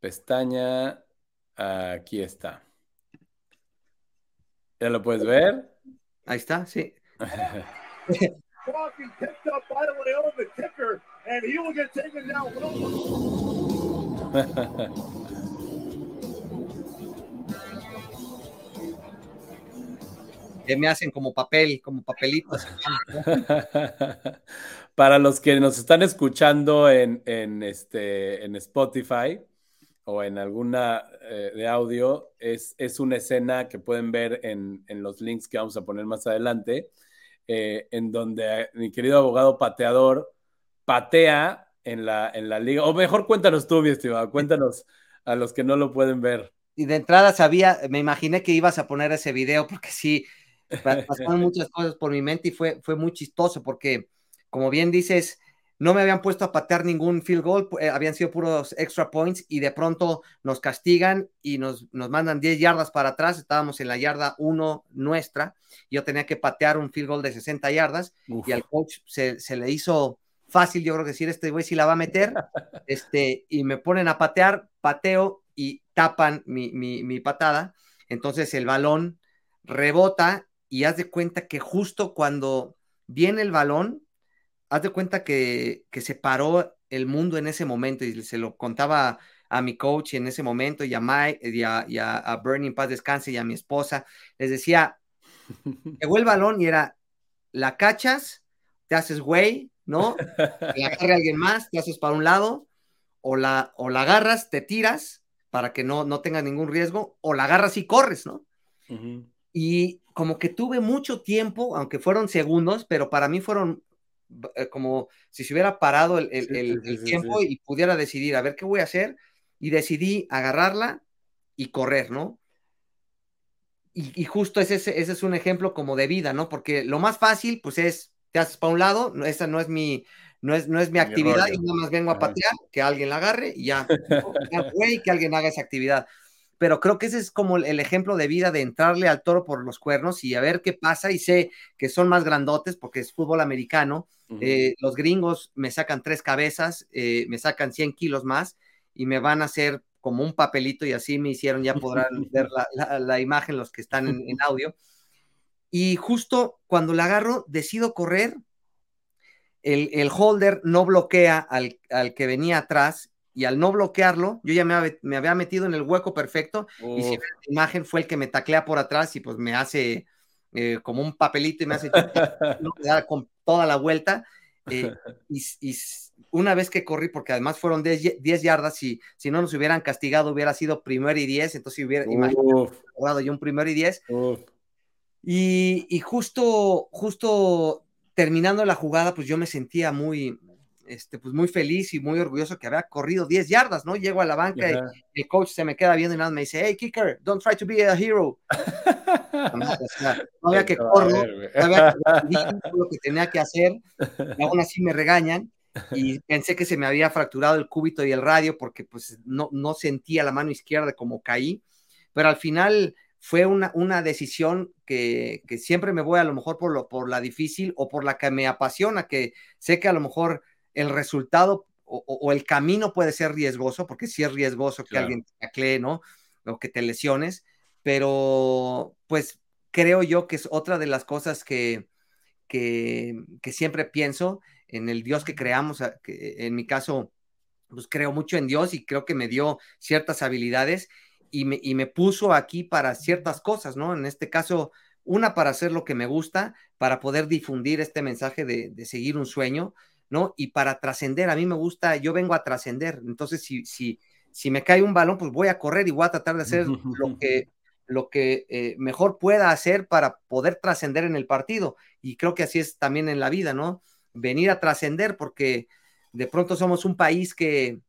Pestaña. Aquí está. ¿Ya lo puedes ver? Ahí está, sí. que me hacen como papel, como papelitos. Para los que nos están escuchando en, este, en Spotify o en alguna eh, de audio, es, es, una escena que pueden ver en, los links que vamos a poner más adelante, eh, en donde mi querido abogado pateador patea en la, en la liga. O mejor cuéntanos tú, mi estimado, cuéntanos a los que no lo pueden ver. Y de entrada sabía, me imaginé que ibas a poner ese video porque sí, pasaron muchas cosas por mi mente y fue, fue muy chistoso porque, como bien dices, no me habían puesto a patear ningún field goal, eh, habían sido puros extra points y de pronto nos castigan y nos, nos mandan 10 yardas para atrás, estábamos en la yarda 1 nuestra, yo tenía que patear un field goal de 60 yardas y al coach se, se, le hizo fácil, yo creo que decir, este güey si la va a meter, este, y me ponen a patear, pateo y tapan mi, mi, mi patada, entonces el balón rebota y haz de cuenta que justo cuando viene el balón, haz de cuenta que, se paró el mundo en ese momento y se lo contaba a mi coach en ese momento y a, Mike, y a, Bernie Paz Descanse y a mi esposa. Les decía, llegó el balón y era, la cachas, te haces güey, ¿no? La agarra alguien más, te haces para un lado, o la, o la agarras, te tiras para que no, no tengas ningún riesgo, o la agarras y corres, ¿no? Y como que tuve mucho tiempo, aunque fueron segundos, pero para mí fueron eh, como si se hubiera parado el, tiempo y pudiera decidir, a ver qué voy a hacer, y decidí agarrarla y correr, ¿no? y, justo ese, ese, es un ejemplo como de vida, ¿no? Porque lo más fácil, pues es, te haces para un lado, esa no es mi, no es, no es mi actividad, y nada más vengo a patear, que alguien la agarre y ya, que alguien haga esa actividad. Pero creo que ese es como el ejemplo de vida de entrarle al toro por los cuernos y a ver qué pasa. Y sé que son más grandotes porque es fútbol americano. Eh, los gringos me sacan tres cabezas, eh, me sacan 100 kilos más y me van a hacer como un papelito y así me hicieron, ya podrán ver la, imagen los que están en, audio. Y justo cuando la agarro, decido correr, el, el holder no bloquea al, al, que venía atrás y al no bloquearlo, yo ya me, me había metido en el hueco perfecto y si la imagen fue el que me taclea por atrás y pues me hace eh, como un papelito y me hace con toda la vuelta. Eh, y, y, una vez que corrí, porque además fueron 10, yardas, y si no nos hubieran castigado hubiera sido primero y 10, entonces hubiera imaginado yo un primero y 10. Y, y, justo, justo terminando la jugada, pues yo me sentía muy, este, pues muy feliz y muy orgulloso que había corrido 10 yardas, ¿no? Llego a la banca y el coach se me queda viendo y nada me dice, hey, kicker, don't try to be a hero. no había que correr, no había que lo que tenía que hacer, y aún así me regañan y pensé que se me había fracturado el cúbito y el radio porque pues no, no sentía la mano izquierda como caí, pero al final fue una, una decisión que, que, siempre me voy a lo mejor por, lo, por la difícil o por la que me apasiona, que sé que a lo mejor el resultado o, o el camino puede ser riesgoso, porque sí es riesgoso que alguien te ¿no? O que te lesiones, pero pues creo yo que es otra de las cosas que, que, que siempre pienso en el Dios que creamos, que en mi caso, pues creo mucho en Dios y creo que me dio ciertas habilidades y me, y me puso aquí para ciertas cosas, ¿no? En este caso, una para hacer lo que me gusta, para poder difundir este mensaje de, de seguir un sueño, ¿no? Y para trascender, a mí me gusta, yo vengo a trascender, entonces si, si, si me cae un balón, pues voy a correr y voy a tratar de hacer lo que, lo que eh, mejor pueda hacer para poder trascender en el partido. Y creo que así es también en la vida, ¿no? venir a trascender, porque de pronto somos un país que,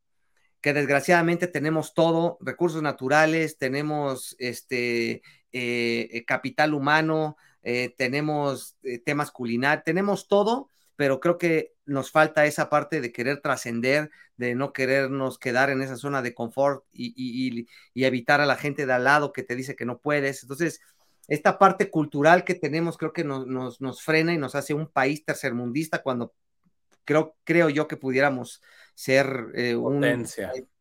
que desgraciadamente tenemos todo, recursos naturales, tenemos este eh, eh, capital humano, eh, tenemos temas culinarios, tenemos todo, pero creo que nos falta esa parte de querer trascender, de no querernos quedar en esa zona de confort y, y, evitar a la gente de al lado que te dice que no puedes. Entonces, esta parte cultural que tenemos creo que nos, nos, nos frena y nos hace un país tercermundista cuando creo, creo yo que pudiéramos ser eh,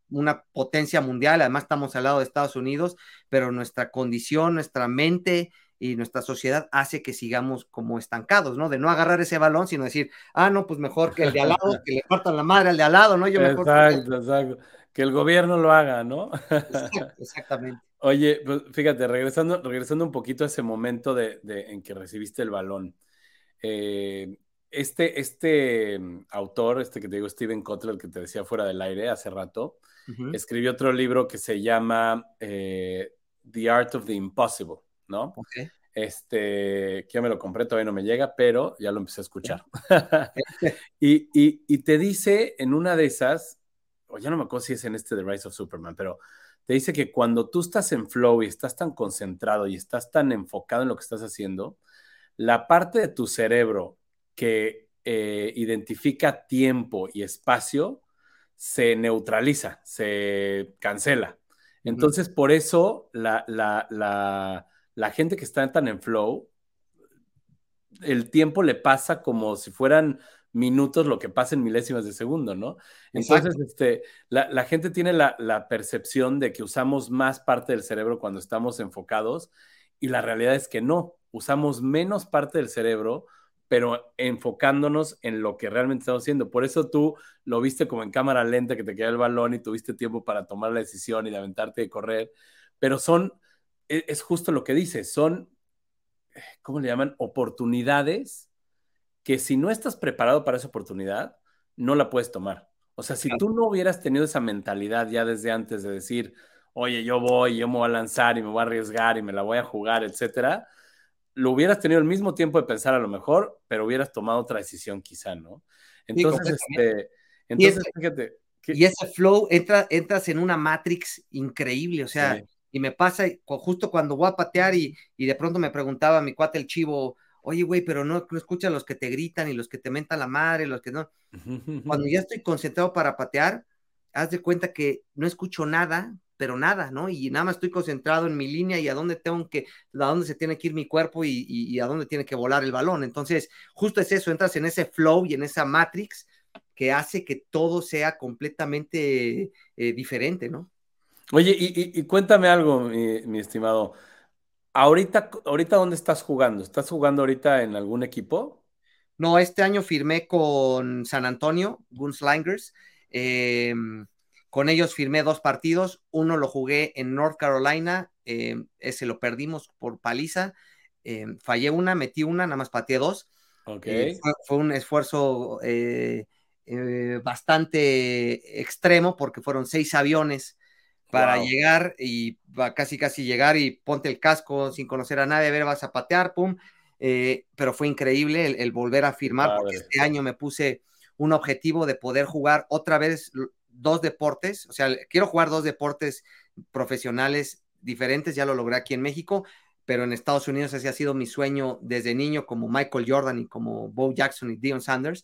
una potencia mundial. Además estamos al lado de Estados Unidos, pero nuestra condición, nuestra mente y nuestra sociedad hace que sigamos como estancados, ¿no? De no agarrar ese balón, sino decir, ah, no, pues mejor que el de al lado, que le partan la madre al de al lado, ¿no? Yo mejor exacto, exacto. Que el gobierno lo haga, ¿no? exactamente. Oye, pues fíjate, regresando, regresando un poquito a ese momento de, en que recibiste el balón. Eh, este, este mm, autor, este que te digo, Steven Kotler, que te decía fuera del aire hace rato, escribió otro libro que se llama eh, The Art of the Impossible, ¿no? Este, que ya me lo compré, todavía no me llega, pero ya lo empecé a escuchar. y, y, te dice en una de esas, o ya no me acuerdo si es en este The Rise of Superman, pero te dice que cuando tú estás en flow y estás tan concentrado y estás tan enfocado en lo que estás haciendo, la parte de tu cerebro que eh, identifica tiempo y espacio se neutraliza, se cancela. Entonces, por eso la, la, gente que está tan en flow, el tiempo le pasa como si fueran minutos lo que pasa en milésimas de segundo, ¿no? Entonces, este, la, gente tiene la, percepción de que usamos más parte del cerebro cuando estamos enfocados y la realidad es que no, usamos menos parte del cerebro, pero enfocándonos en lo que realmente estamos haciendo. Por eso tú lo viste como en cámara lenta, que te queda el balón y tuviste tiempo para tomar la decisión y de aventarte y correr, pero son, e, es justo lo que dices, son, ¿cómo le llaman? Oportunidades que si no estás preparado para esa oportunidad, no la puedes tomar. O sea, si tú no hubieras tenido esa mentalidad ya desde antes de decir, oye, yo voy, yo me voy a lanzar y me voy a arriesgar y me la voy a jugar, etcétera, lo hubieras tenido el mismo tiempo de pensar a lo mejor, pero hubieras tomado otra decisión quizá, ¿no? Entonces, este, entonces y ese, fíjate. Y ese flow, entra, entras en una matrix increíble, o sea, y me pasa justo cuando voy a patear y, y de pronto me preguntaba mi cuate el chivo, oye, güey, pero no, no escuchas los que te gritan y los que te mentan la madre, los que no. Cuando ya estoy concentrado para patear, haz de cuenta que no escucho nada, pero nada, ¿no? Y nada más estoy concentrado en mi línea y a dónde tengo que, a dónde se tiene que ir mi cuerpo y, a dónde tiene que volar el balón. Entonces, justo es eso, entras en ese flow y en esa matrix que hace que todo sea completamente eh, diferente, ¿no? Oye, y, cuéntame algo, mi, mi estimado. Ahorita, ahorita, ¿dónde estás jugando? ¿Estás jugando ahorita en algún equipo? No, este año firmé con San Antonio, Gunslingers. Em, con ellos firmé dos partidos. Uno lo jugué en North Carolina, em, ese lo perdimos por paliza. Em, fallé una, metí una, nada más pateé dos. Okay. Eh, fue, un esfuerzo eh, eh, bastante extremo porque fueron seis aviones para llegar y va casi casi llegar y ponte el casco sin conocer a nadie, a ver, vas a patear, pum. Eh, pero fue increíble el, volver a firmar, porque este año me puse un objetivo de poder jugar otra vez dos deportes, o sea, quiero jugar dos deportes profesionales diferentes, ya lo logré aquí en México, pero en Estados Unidos ese ha sido mi sueño desde niño, como Michael Jordan y como Bo Jackson y Dion Sanders.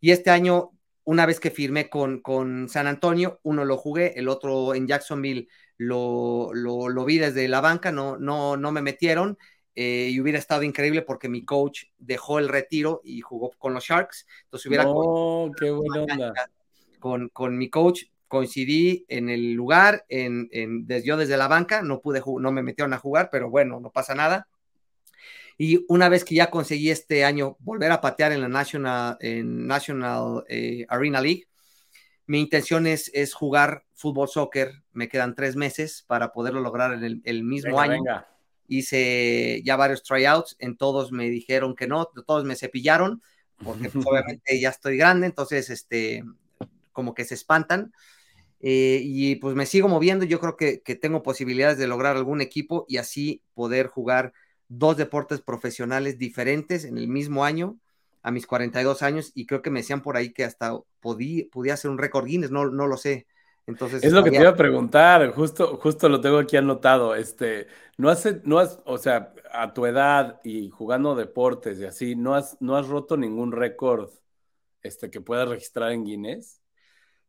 Y este año una vez que firmé con, con San Antonio, uno lo jugué, el otro en Jacksonville lo, lo, vi desde la banca, no, no, no me metieron. Eh, y hubiera estado increíble porque mi coach dejó el retiro y jugó con los Sharks. Entonces hubiera oh, qué buena onda. Con, con, mi coach coincidí en el lugar, en, en, yo desde la banca, no pude, no me metieron a jugar, pero bueno, no pasa nada. Y una vez que ya conseguí este año volver a patear en la National, en National eh, Arena League, mi intención es, es, jugar fútbol soccer. Me quedan tres meses para poderlo lograr en el, mismo año. Hice ya varios tryouts, en todos me dijeron que no, todos me cepillaron, porque pues, obviamente ya estoy grande, entonces este, como que se espantan. Eh, y pues me sigo moviendo, yo creo que, que tengo posibilidades de lograr algún equipo y así poder jugar dos deportes profesionales diferentes en el mismo año, a mis 42 años, y creo que me decían por ahí que hasta podía, podía hacer un récord Guinness, no, no lo sé. Entonces, es lo que te iba a preguntar, justo, justo lo tengo aquí anotado. Este, no hace, no has, o sea, a tu edad y jugando deportes y así, ¿no has, no has roto ningún récord este, que puedas registrar en Guinness?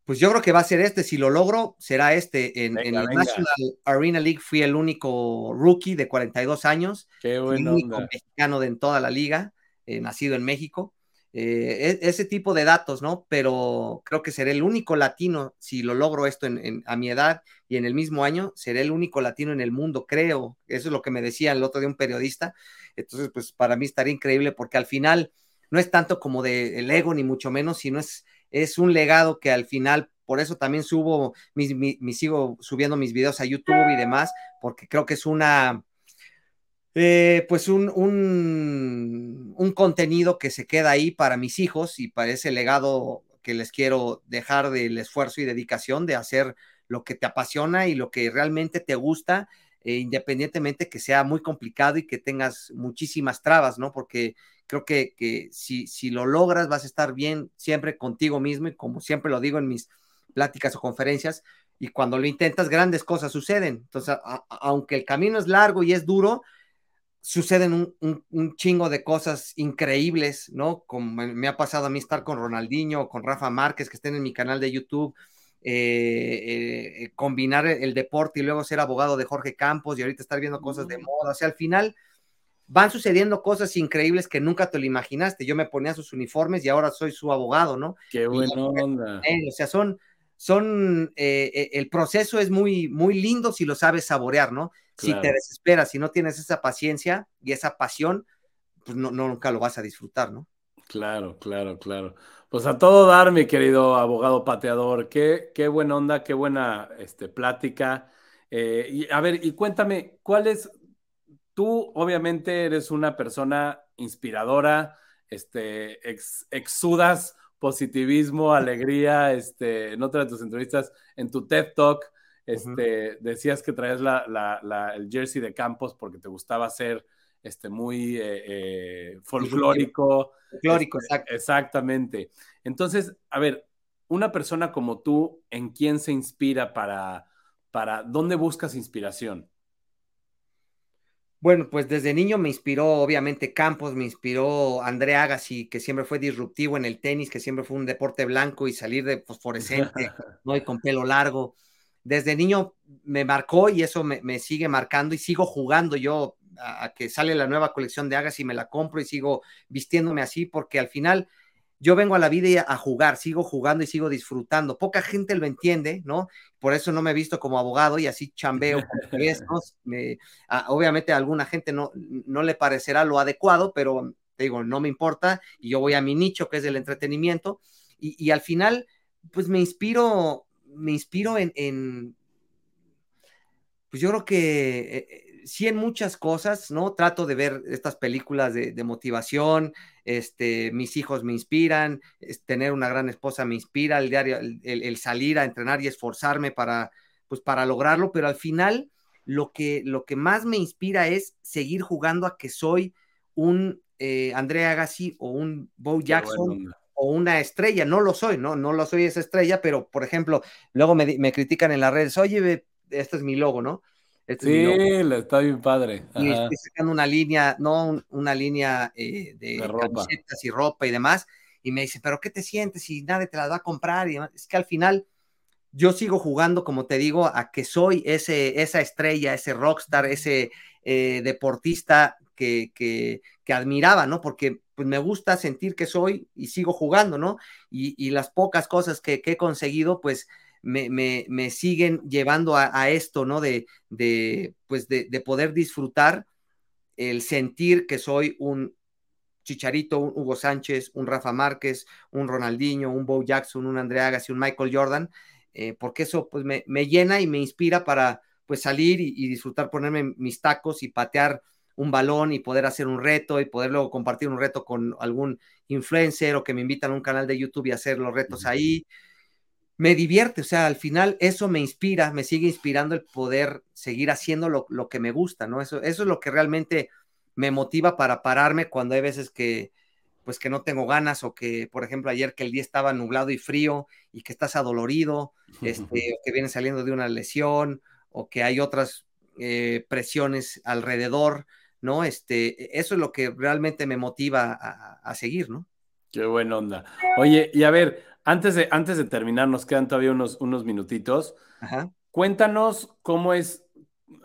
Pues yo creo que va a ser este. Si lo logro, será este. En, el National Arena League fui el único rookie de 42 años. Qué bueno. El único mexicano de en toda la liga, eh, nacido en México. Eh, e, ese tipo de datos, ¿no? Pero creo que seré el único latino, si lo logro esto a mi edad y en el mismo año, seré el único latino en el mundo, creo. Eso es lo que me decía el otro día un periodista. Entonces, pues para mí estaría increíble porque al final no es tanto como de el ego, ni mucho menos, sino es es un legado que al final, por eso también subo, mis, sigo subiendo mis videos a YouTube y demás, porque creo que es una, eh, pues un, un, un, contenido que se queda ahí para mis hijos y para ese legado que les quiero dejar del esfuerzo y dedicación de hacer lo que te apasiona y lo que realmente te gusta, eh, independientemente que sea muy complicado y que tengas muchísimas trabas, ¿no? Porque creo que, que si, si, lo logras vas a estar bien siempre contigo mismo y como siempre lo digo en mis pláticas o conferencias, y cuando lo intentas grandes cosas suceden. Entonces, aunque el camino es largo y es duro, suceden un, un, chingo de cosas increíbles, ¿no? Como me, ha pasado a mí estar con Ronaldinho, con Rafa Márquez, que estén en mi canal de YouTube, eh, eh, combinar el, deporte y luego ser abogado de Jorge Campos y ahorita estar viendo cosas de moda. O sea, al final van sucediendo cosas increíbles que nunca te lo imaginaste. Yo me ponía sus uniformes y ahora soy su abogado, ¿no? Qué buena onda. o sea, son, son, eh, el proceso es muy, muy lindo si lo sabes saborear, ¿no? Si te desesperas, si no tienes esa paciencia y esa pasión, pues no, nunca lo vas a disfrutar, ¿no? Claro, claro, claro. Pues a todo dar, mi querido abogado pateador. Qué, qué buena onda, qué buena este, plática. Eh, y, a ver, y cuéntame, ¿cuál es, Tú obviamente eres una persona inspiradora, este, exudas positivismo, alegría, este, en otra de tus entrevistas, en tu TED Talk, este, decías que traes el jersey de Campos porque te gustaba ser este, muy eh, eh, folclórico. Folclórico, este, Exactamente. Entonces, a ver, una persona como tú, ¿en quién se inspira para, para, dónde buscas inspiración? Bueno, pues desde niño me inspiró, obviamente, Campos, me inspiró André Agassi, que siempre fue disruptivo en el tenis, que siempre fue un deporte blanco y salir de fosforescente, ¿no? Y con pelo largo. Desde niño me marcó y eso me, me sigue marcando y sigo jugando yo a, a, que sale la nueva colección de Agassi, me la compro y sigo vistiéndome así, porque al final yo vengo a la vida a jugar, sigo jugando y sigo disfrutando. Poca gente lo entiende, ¿no? Por eso no me he visto como abogado y así chambeo. a, obviamente a alguna gente no, no le parecerá lo adecuado, pero te digo, no me importa y yo voy a mi nicho, que es el entretenimiento. Y, y al final, pues me inspiro, me inspiro en, en pues yo creo que... Sí en muchas cosas, ¿no? Trato de ver estas películas de, de motivación, este, mis hijos me inspiran, es, tener una gran esposa me inspira, el diario, el, el, salir a entrenar y esforzarme para, pues, para lograrlo, pero al final lo que, lo que más me inspira es seguir jugando a que soy un eh, André Agassi o un Bo Jackson. Bueno o una estrella, no lo soy, no, no lo soy esa estrella, pero por ejemplo, luego me, me critican en las redes, oye, este es mi logo, ¿no? Este sí, está bien padre. Ajá. Y estoy sacando una línea, no una línea eh, de, de ropa. camisetas y ropa y demás. Y me dice, ¿pero qué te sientes si nadie te la va a comprar? Y demás. Es que al final yo sigo jugando, como te digo, a que soy ese, esa estrella, ese rockstar, ese eh, deportista que, que, que, admiraba, ¿no? Porque pues me gusta sentir que soy y sigo jugando, ¿no? Y, y las pocas cosas que, que he conseguido, pues me, me, me siguen llevando a, a esto, ¿no? De, de pues de, de, poder disfrutar el sentir que soy un Chicharito, un Hugo Sánchez, un Rafa Márquez, un Ronaldinho, un Bo Jackson, un André Agassi, un Michael Jordan, eh, porque eso pues me, me, llena y me inspira para pues salir y, y, disfrutar, ponerme mis tacos y patear un balón y poder hacer un reto y poder luego compartir un reto con algún influencer o que me invitan a un canal de YouTube y hacer los retos ahí me divierte, o sea, al final eso me inspira, me sigue inspirando el poder seguir haciendo lo, lo, que me gusta, ¿no? Eso, eso es lo que realmente me motiva para pararme cuando hay veces que, pues que no tengo ganas o que, por ejemplo, ayer que el día estaba nublado y frío y que estás adolorido, este, o que vienes saliendo de una lesión o que hay otras eh, presiones alrededor, ¿no? Este, eso es lo que realmente me motiva a, a seguir, ¿no? Qué buena onda. Oye, y a ver, antes de, antes de terminar, nos quedan todavía unos, unos minutitos. Ajá. Cuéntanos cómo es.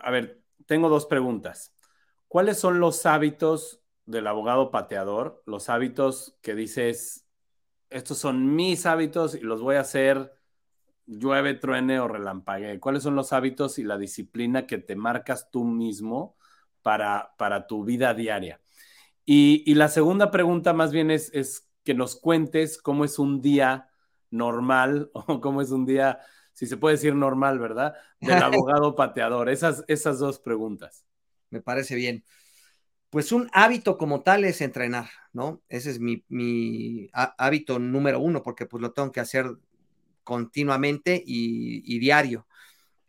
A ver, tengo dos preguntas. ¿Cuáles son los hábitos del abogado pateador? Los hábitos que dices, estos son mis hábitos y los voy a hacer llueve, truene o relampague. ¿Cuáles son los hábitos y la disciplina que te marcas tú mismo para, para tu vida diaria? Y, y la segunda pregunta más bien es, es que nos cuentes cómo es un día normal o cómo es un día, si se puede decir normal, ¿verdad? Del abogado pateador. Esas, esas dos preguntas. Me parece bien. Pues un hábito como tal es entrenar, ¿no? Ese es mi, mi hábito número uno, porque pues lo tengo que hacer continuamente y, y diario.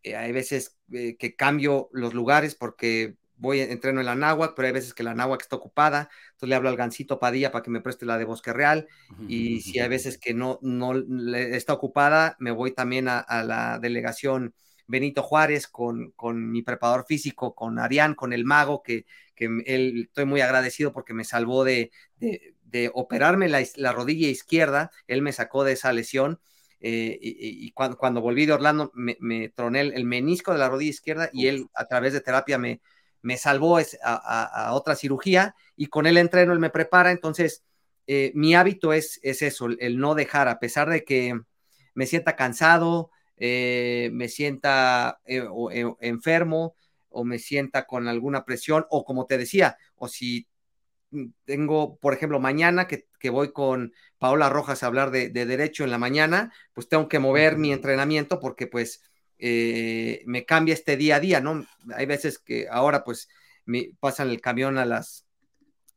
Eh, hay veces eh, que cambio los lugares porque voy, entreno en la náhuac, pero hay veces que la náhuac está ocupada, entonces le hablo al Gancito Padilla para que me preste la de Bosque Real, y si hay veces que no, no está ocupada, me voy también a, a la delegación Benito Juárez con, con, mi preparador físico, con Arián, con el mago, que, que él, estoy muy agradecido porque me salvó de, de, de operarme la, la, rodilla izquierda, él me sacó de esa lesión. Eh, y, y cuando, cuando, volví de Orlando me, me troné el, el, menisco de la rodilla izquierda y él a través de terapia me, me salvó a, a, a, otra cirugía y con el entreno él me prepara, entonces eh, mi hábito es, es eso, el no dejar, a pesar de que me sienta cansado, eh, me sienta eh, o, enfermo o me sienta con alguna presión o como te decía, o si tengo, por ejemplo, mañana que, que voy con Paola Rojas a hablar de, de, derecho en la mañana, pues tengo que mover mi entrenamiento porque pues eh, me cambia este día a día, ¿no? Hay veces que ahora pues me pasan el camión a las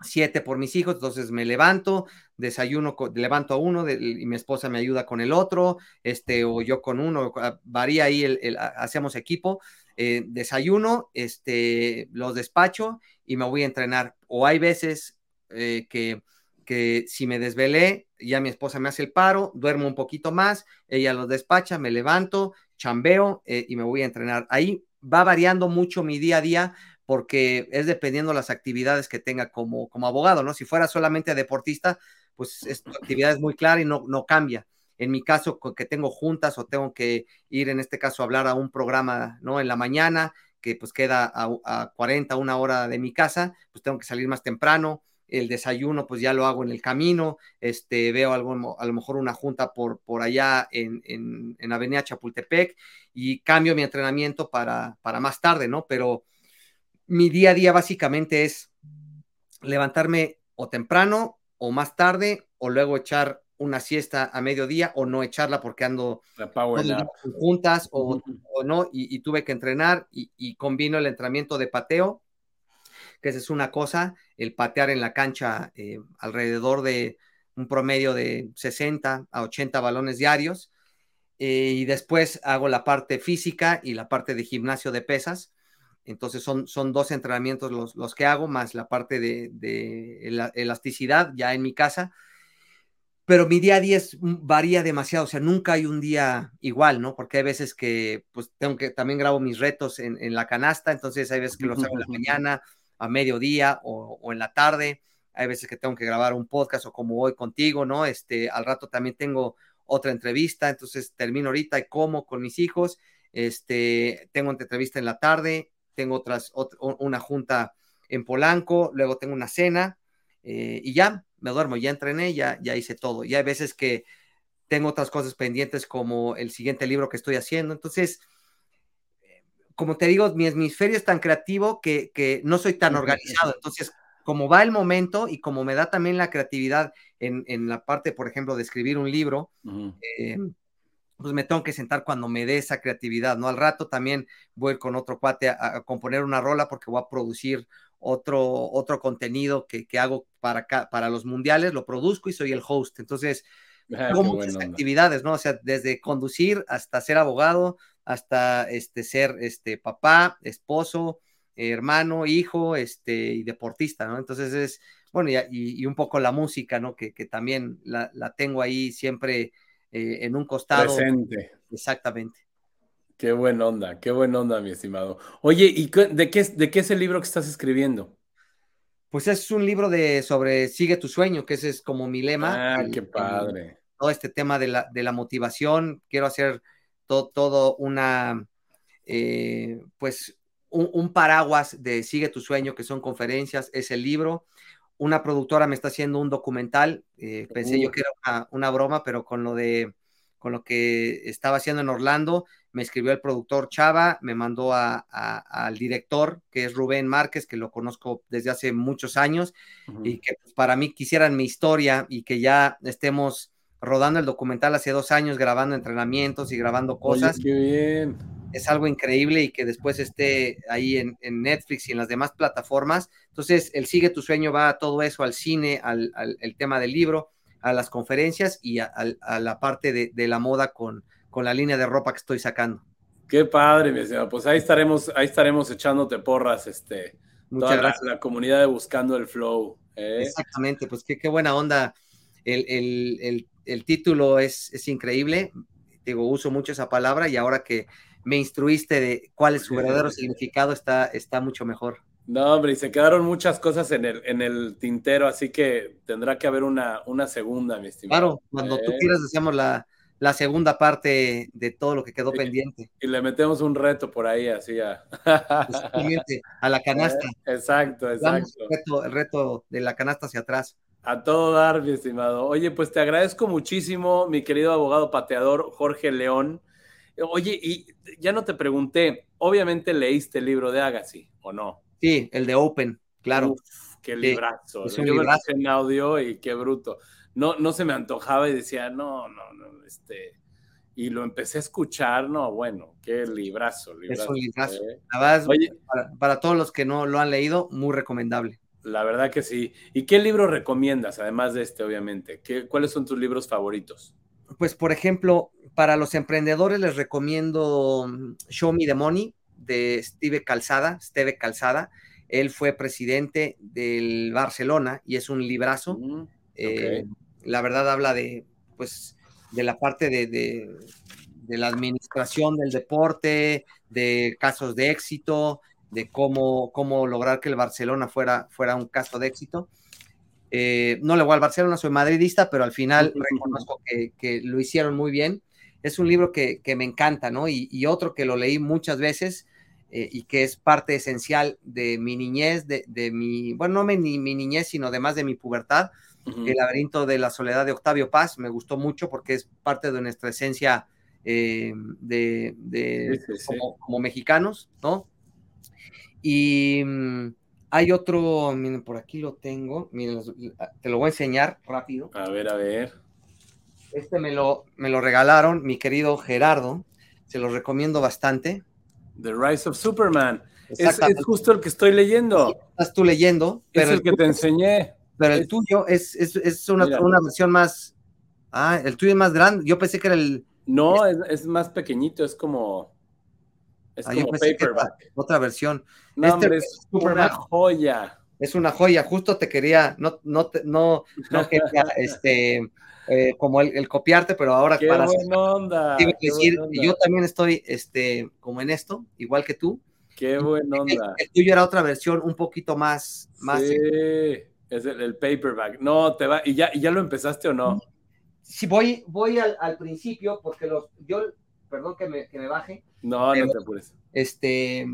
7 por mis hijos, entonces me levanto, desayuno, levanto a uno de, y mi esposa me ayuda con el otro, este, o yo con uno, varía ahí, el hacemos equipo, eh, desayuno, este, los despacho y me voy a entrenar. O hay veces eh, que, que si me desvelé, ya mi esposa me hace el paro, duermo un poquito más, ella los despacha, me levanto, chambeo eh, y me voy a entrenar. Ahí va variando mucho mi día a día, porque es dependiendo las actividades que tenga como, como abogado, ¿no? Si fuera solamente deportista, pues esta actividad es muy clara y no, no cambia. En mi caso, que tengo juntas o tengo que ir, en este caso, a hablar a un programa, ¿no? En la mañana, que pues queda a, a 40, una hora de mi casa, pues tengo que salir más temprano, el desayuno pues ya lo hago en el camino, este, veo algo, a lo mejor una junta por, por allá en, en, en Avenida Chapultepec y cambio mi entrenamiento para, para más tarde, ¿no? Pero mi día a día básicamente es levantarme o temprano o más tarde o luego echar una siesta a mediodía o no echarla porque ando juntas o, o, no y, y, tuve que entrenar y, y combino el entrenamiento de pateo que esa es una cosa, el patear en la cancha eh, alrededor de un promedio de 60 a 80 balones diarios. Eh, y después hago la parte física y la parte de gimnasio de pesas. Entonces son, son dos entrenamientos los, los que hago, más la parte de, de elasticidad ya en mi casa pero mi día a día es, varía demasiado, o sea, nunca hay un día igual, ¿no? Porque hay veces que, pues, tengo que, también grabo mis retos en, en la canasta, entonces hay veces que los hago en la mañana, a mediodía o, o, en la tarde. Hay veces que tengo que grabar un podcast o como hoy contigo, ¿no? Este, al rato también tengo otra entrevista, entonces termino ahorita y como con mis hijos. Este, tengo otra entrevista en la tarde, tengo otras, otra, una junta en Polanco, luego tengo una cena eh, y ya me duermo, ya entrené, ya, ya hice todo. Y hay veces que tengo otras cosas pendientes como el siguiente libro que estoy haciendo. Entonces, como te digo, mi hemisferio es tan creativo que, que no soy tan organizado. Entonces, como va el momento y como me da también la creatividad en, en la parte, por ejemplo, de escribir un libro, uh -huh. eh, pues me tengo que sentar cuando me dé esa creatividad, ¿no? Al rato también voy con otro cuate a, a, componer una rola porque voy a producir otro, otro contenido que, que hago para, para los mundiales, lo produzco y soy el host. Entonces, ah, hago muchas actividades, ¿no? O sea, desde conducir hasta ser abogado, hasta este, ser este, papá, esposo, hermano, hijo, este, y deportista, ¿no? Entonces es, bueno, y, y, un poco la música, ¿no? Que, que también la, la, tengo ahí siempre eh, en un costado. Presente. Exactamente. Qué buena onda, qué buena onda, mi estimado. Oye, ¿y de qué, de qué es el libro que estás escribiendo? Pues es un libro de sobre Sigue tu sueño, que ese es como mi lema. Ah, el, qué padre. El, todo este tema de la, de la motivación, quiero hacer todo, todo una, eh, pues, un, un, paraguas de Sigue tu sueño, que son conferencias, es el libro. Una productora me está haciendo un documental, eh, pensé uh. yo que era una, una, broma, pero con lo de con lo que estaba haciendo en Orlando, me escribió el productor Chava, me mandó a, a, al director, que es Rubén Márquez, que lo conozco desde hace muchos años, uh -huh. y que pues, para mí quisieran mi historia y que ya estemos rodando el documental hace dos años, grabando entrenamientos y grabando cosas. Oye, qué bien. Es algo increíble y que después esté ahí en, en, Netflix y en las demás plataformas. Entonces, el Sigue tu Sueño va a todo eso, al cine, al, al el tema del libro, a las conferencias y a, a la parte de, de, la moda con, con la línea de ropa que estoy sacando. Qué padre, mi señor. Pues ahí estaremos, ahí estaremos echándote porras, este, Muchas toda gracias. La, la, comunidad de Buscando el Flow. ¿eh? Exactamente, pues qué, qué buena onda. El, el, el, el título es, es, increíble. Digo, uso mucho esa palabra y ahora que me instruiste de cuál es su verdadero significado, está, está mucho mejor. No, hombre, y se quedaron muchas cosas en el, en el tintero, así que tendrá que haber una, una segunda, mi estimado. Claro, cuando eh. tú quieras, decíamos la, la segunda parte de todo lo que quedó y, pendiente. Y le metemos un reto por ahí, así a, a la canasta. Eh, exacto, exacto. El reto, el reto de la canasta hacia atrás. A todo dar, mi estimado. Oye, pues te agradezco muchísimo, mi querido abogado pateador Jorge León. Oye, y ya no te pregunté, obviamente leíste el libro de Agassi, ¿o no? Sí, el de Open, claro. Uf, qué librazo. Sí, es un Yo librazo. en audio y qué bruto. No, no se me antojaba y decía, no, no, no, este. Y lo empecé a escuchar, no, bueno, qué librazo. librazo es un librazo. ¿eh? La verdad, Oye, para, para, todos los que no lo han leído, muy recomendable. La verdad que sí. ¿Y qué libro recomiendas, además de este, obviamente? ¿Qué, ¿Cuáles son tus libros favoritos? Pues, por ejemplo, para los emprendedores les recomiendo Show Me the Money de Steve Calzada, Steve Calzada. Él fue presidente del Barcelona y es un librazo. Mm, okay. eh, la verdad habla de, pues, de la parte de, de, de, la administración del deporte, de casos de éxito, de cómo, cómo lograr que el Barcelona fuera, fuera un caso de éxito. Eh, no le voy al Barcelona, soy madridista, pero al final reconozco que, lo hicieron muy bien. Es un libro que, me encanta, ¿no? Y, otro que lo leí muchas veces eh, y que es parte esencial de mi niñez, de, mi, bueno, no mi, mi niñez, sino además de mi pubertad, El laberinto de la soledad de Octavio Paz. Me gustó mucho porque es parte de nuestra esencia eh, de, como, mexicanos, ¿no? Y mm, hay otro, miren, por aquí lo tengo, miren, te lo voy a enseñar rápido. A ver, a ver. Este me lo, me lo regalaron mi querido Gerardo, se lo recomiendo bastante. The Rise of Superman. Es, justo el que estoy leyendo. estás tú leyendo. Pero es el, que te enseñé. Pero el tuyo es, es, una, una, versión más. Ah, el tuyo es más grande. Yo pensé que era el. No, es, más pequeñito, es como. Es ah, como paperback. Otra versión. No, este es una joya. Es una joya. Justo te quería, no, no, no, no quería, este. Eh, como el, copiarte, pero ahora qué para buena onda, decir, yo también estoy este, como en esto, igual que tú. Qué buena onda. El, tuyo era otra versión un poquito más. más sí, es el, paperback. No, te va. ¿Y ya, ¿Y ya lo empezaste o no? Sí, voy, voy al, al principio, porque los, yo, perdón que me, que me baje. No, no te apures. Este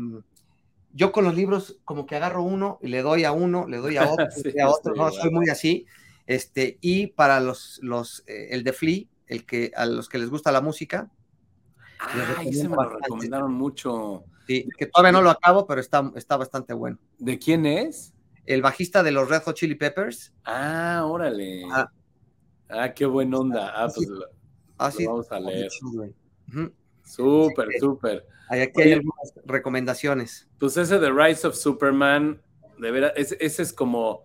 yo con los libros como que agarro uno y le doy a uno, le doy a otro, a otro, no, soy muy así. Este, y para los, los eh, el de Flea, el que, a los que les gusta la música. Ah, ese me lo recomendaron mucho. Sí, que todavía no lo acabo, pero está, está bastante bueno. ¿De quién es? El bajista de los Red Hot Chili Peppers. Ah, órale. Ah, ah qué buen onda. Ah, pues lo, vamos a leer. Súper, súper. Aquí hay algunas recomendaciones. Pues ese de Rise of Superman, de veras, ese es como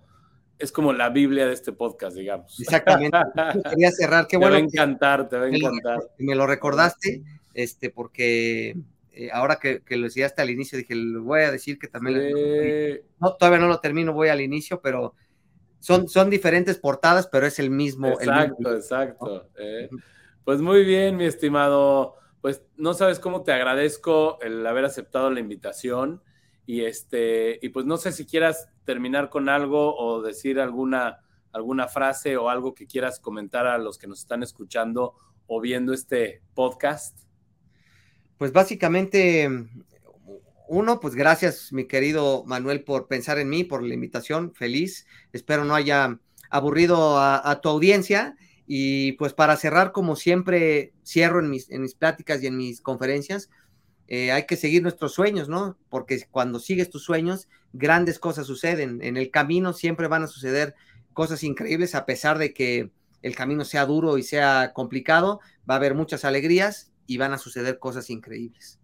es como la Biblia de este podcast, digamos. Exactamente. Quería cerrar. Qué bueno. Te va a encantar, te va a encantar. Me lo recordaste, este, porque eh, ahora que, lo decía hasta al inicio, dije, le voy a decir que también. No, todavía no lo termino, voy al inicio, pero son, son diferentes portadas, pero es el mismo. Exacto, exacto. Eh. Pues muy bien, mi estimado. Pues no sabes cómo te agradezco el haber aceptado la invitación. Y este, y pues no sé si quieras terminar con algo o decir alguna, alguna frase o algo que quieras comentar a los que nos están escuchando o viendo este podcast. Pues básicamente, uno, pues gracias, mi querido Manuel, por pensar en mí, por la invitación. Feliz. Espero no haya aburrido a, tu audiencia. Y pues para cerrar, como siempre, cierro en mis, en mis pláticas y en mis conferencias, eh, hay que seguir nuestros sueños, ¿no? Porque cuando sigues tus sueños, grandes cosas suceden. En el camino siempre van a suceder cosas increíbles, a pesar de que el camino sea duro y sea complicado, va a haber muchas alegrías y van a suceder cosas increíbles.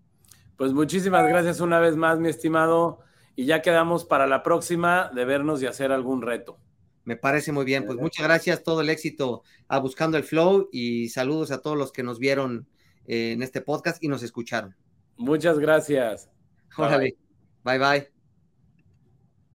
Pues muchísimas gracias una vez más, mi estimado, y ya quedamos para la próxima de vernos y hacer algún reto. Me parece muy bien, pues muchas gracias, todo el éxito a Buscando el Flow y saludos a todos los que nos vieron eh, en este podcast y nos escucharon. Muchas gracias. Órale. bye. bye.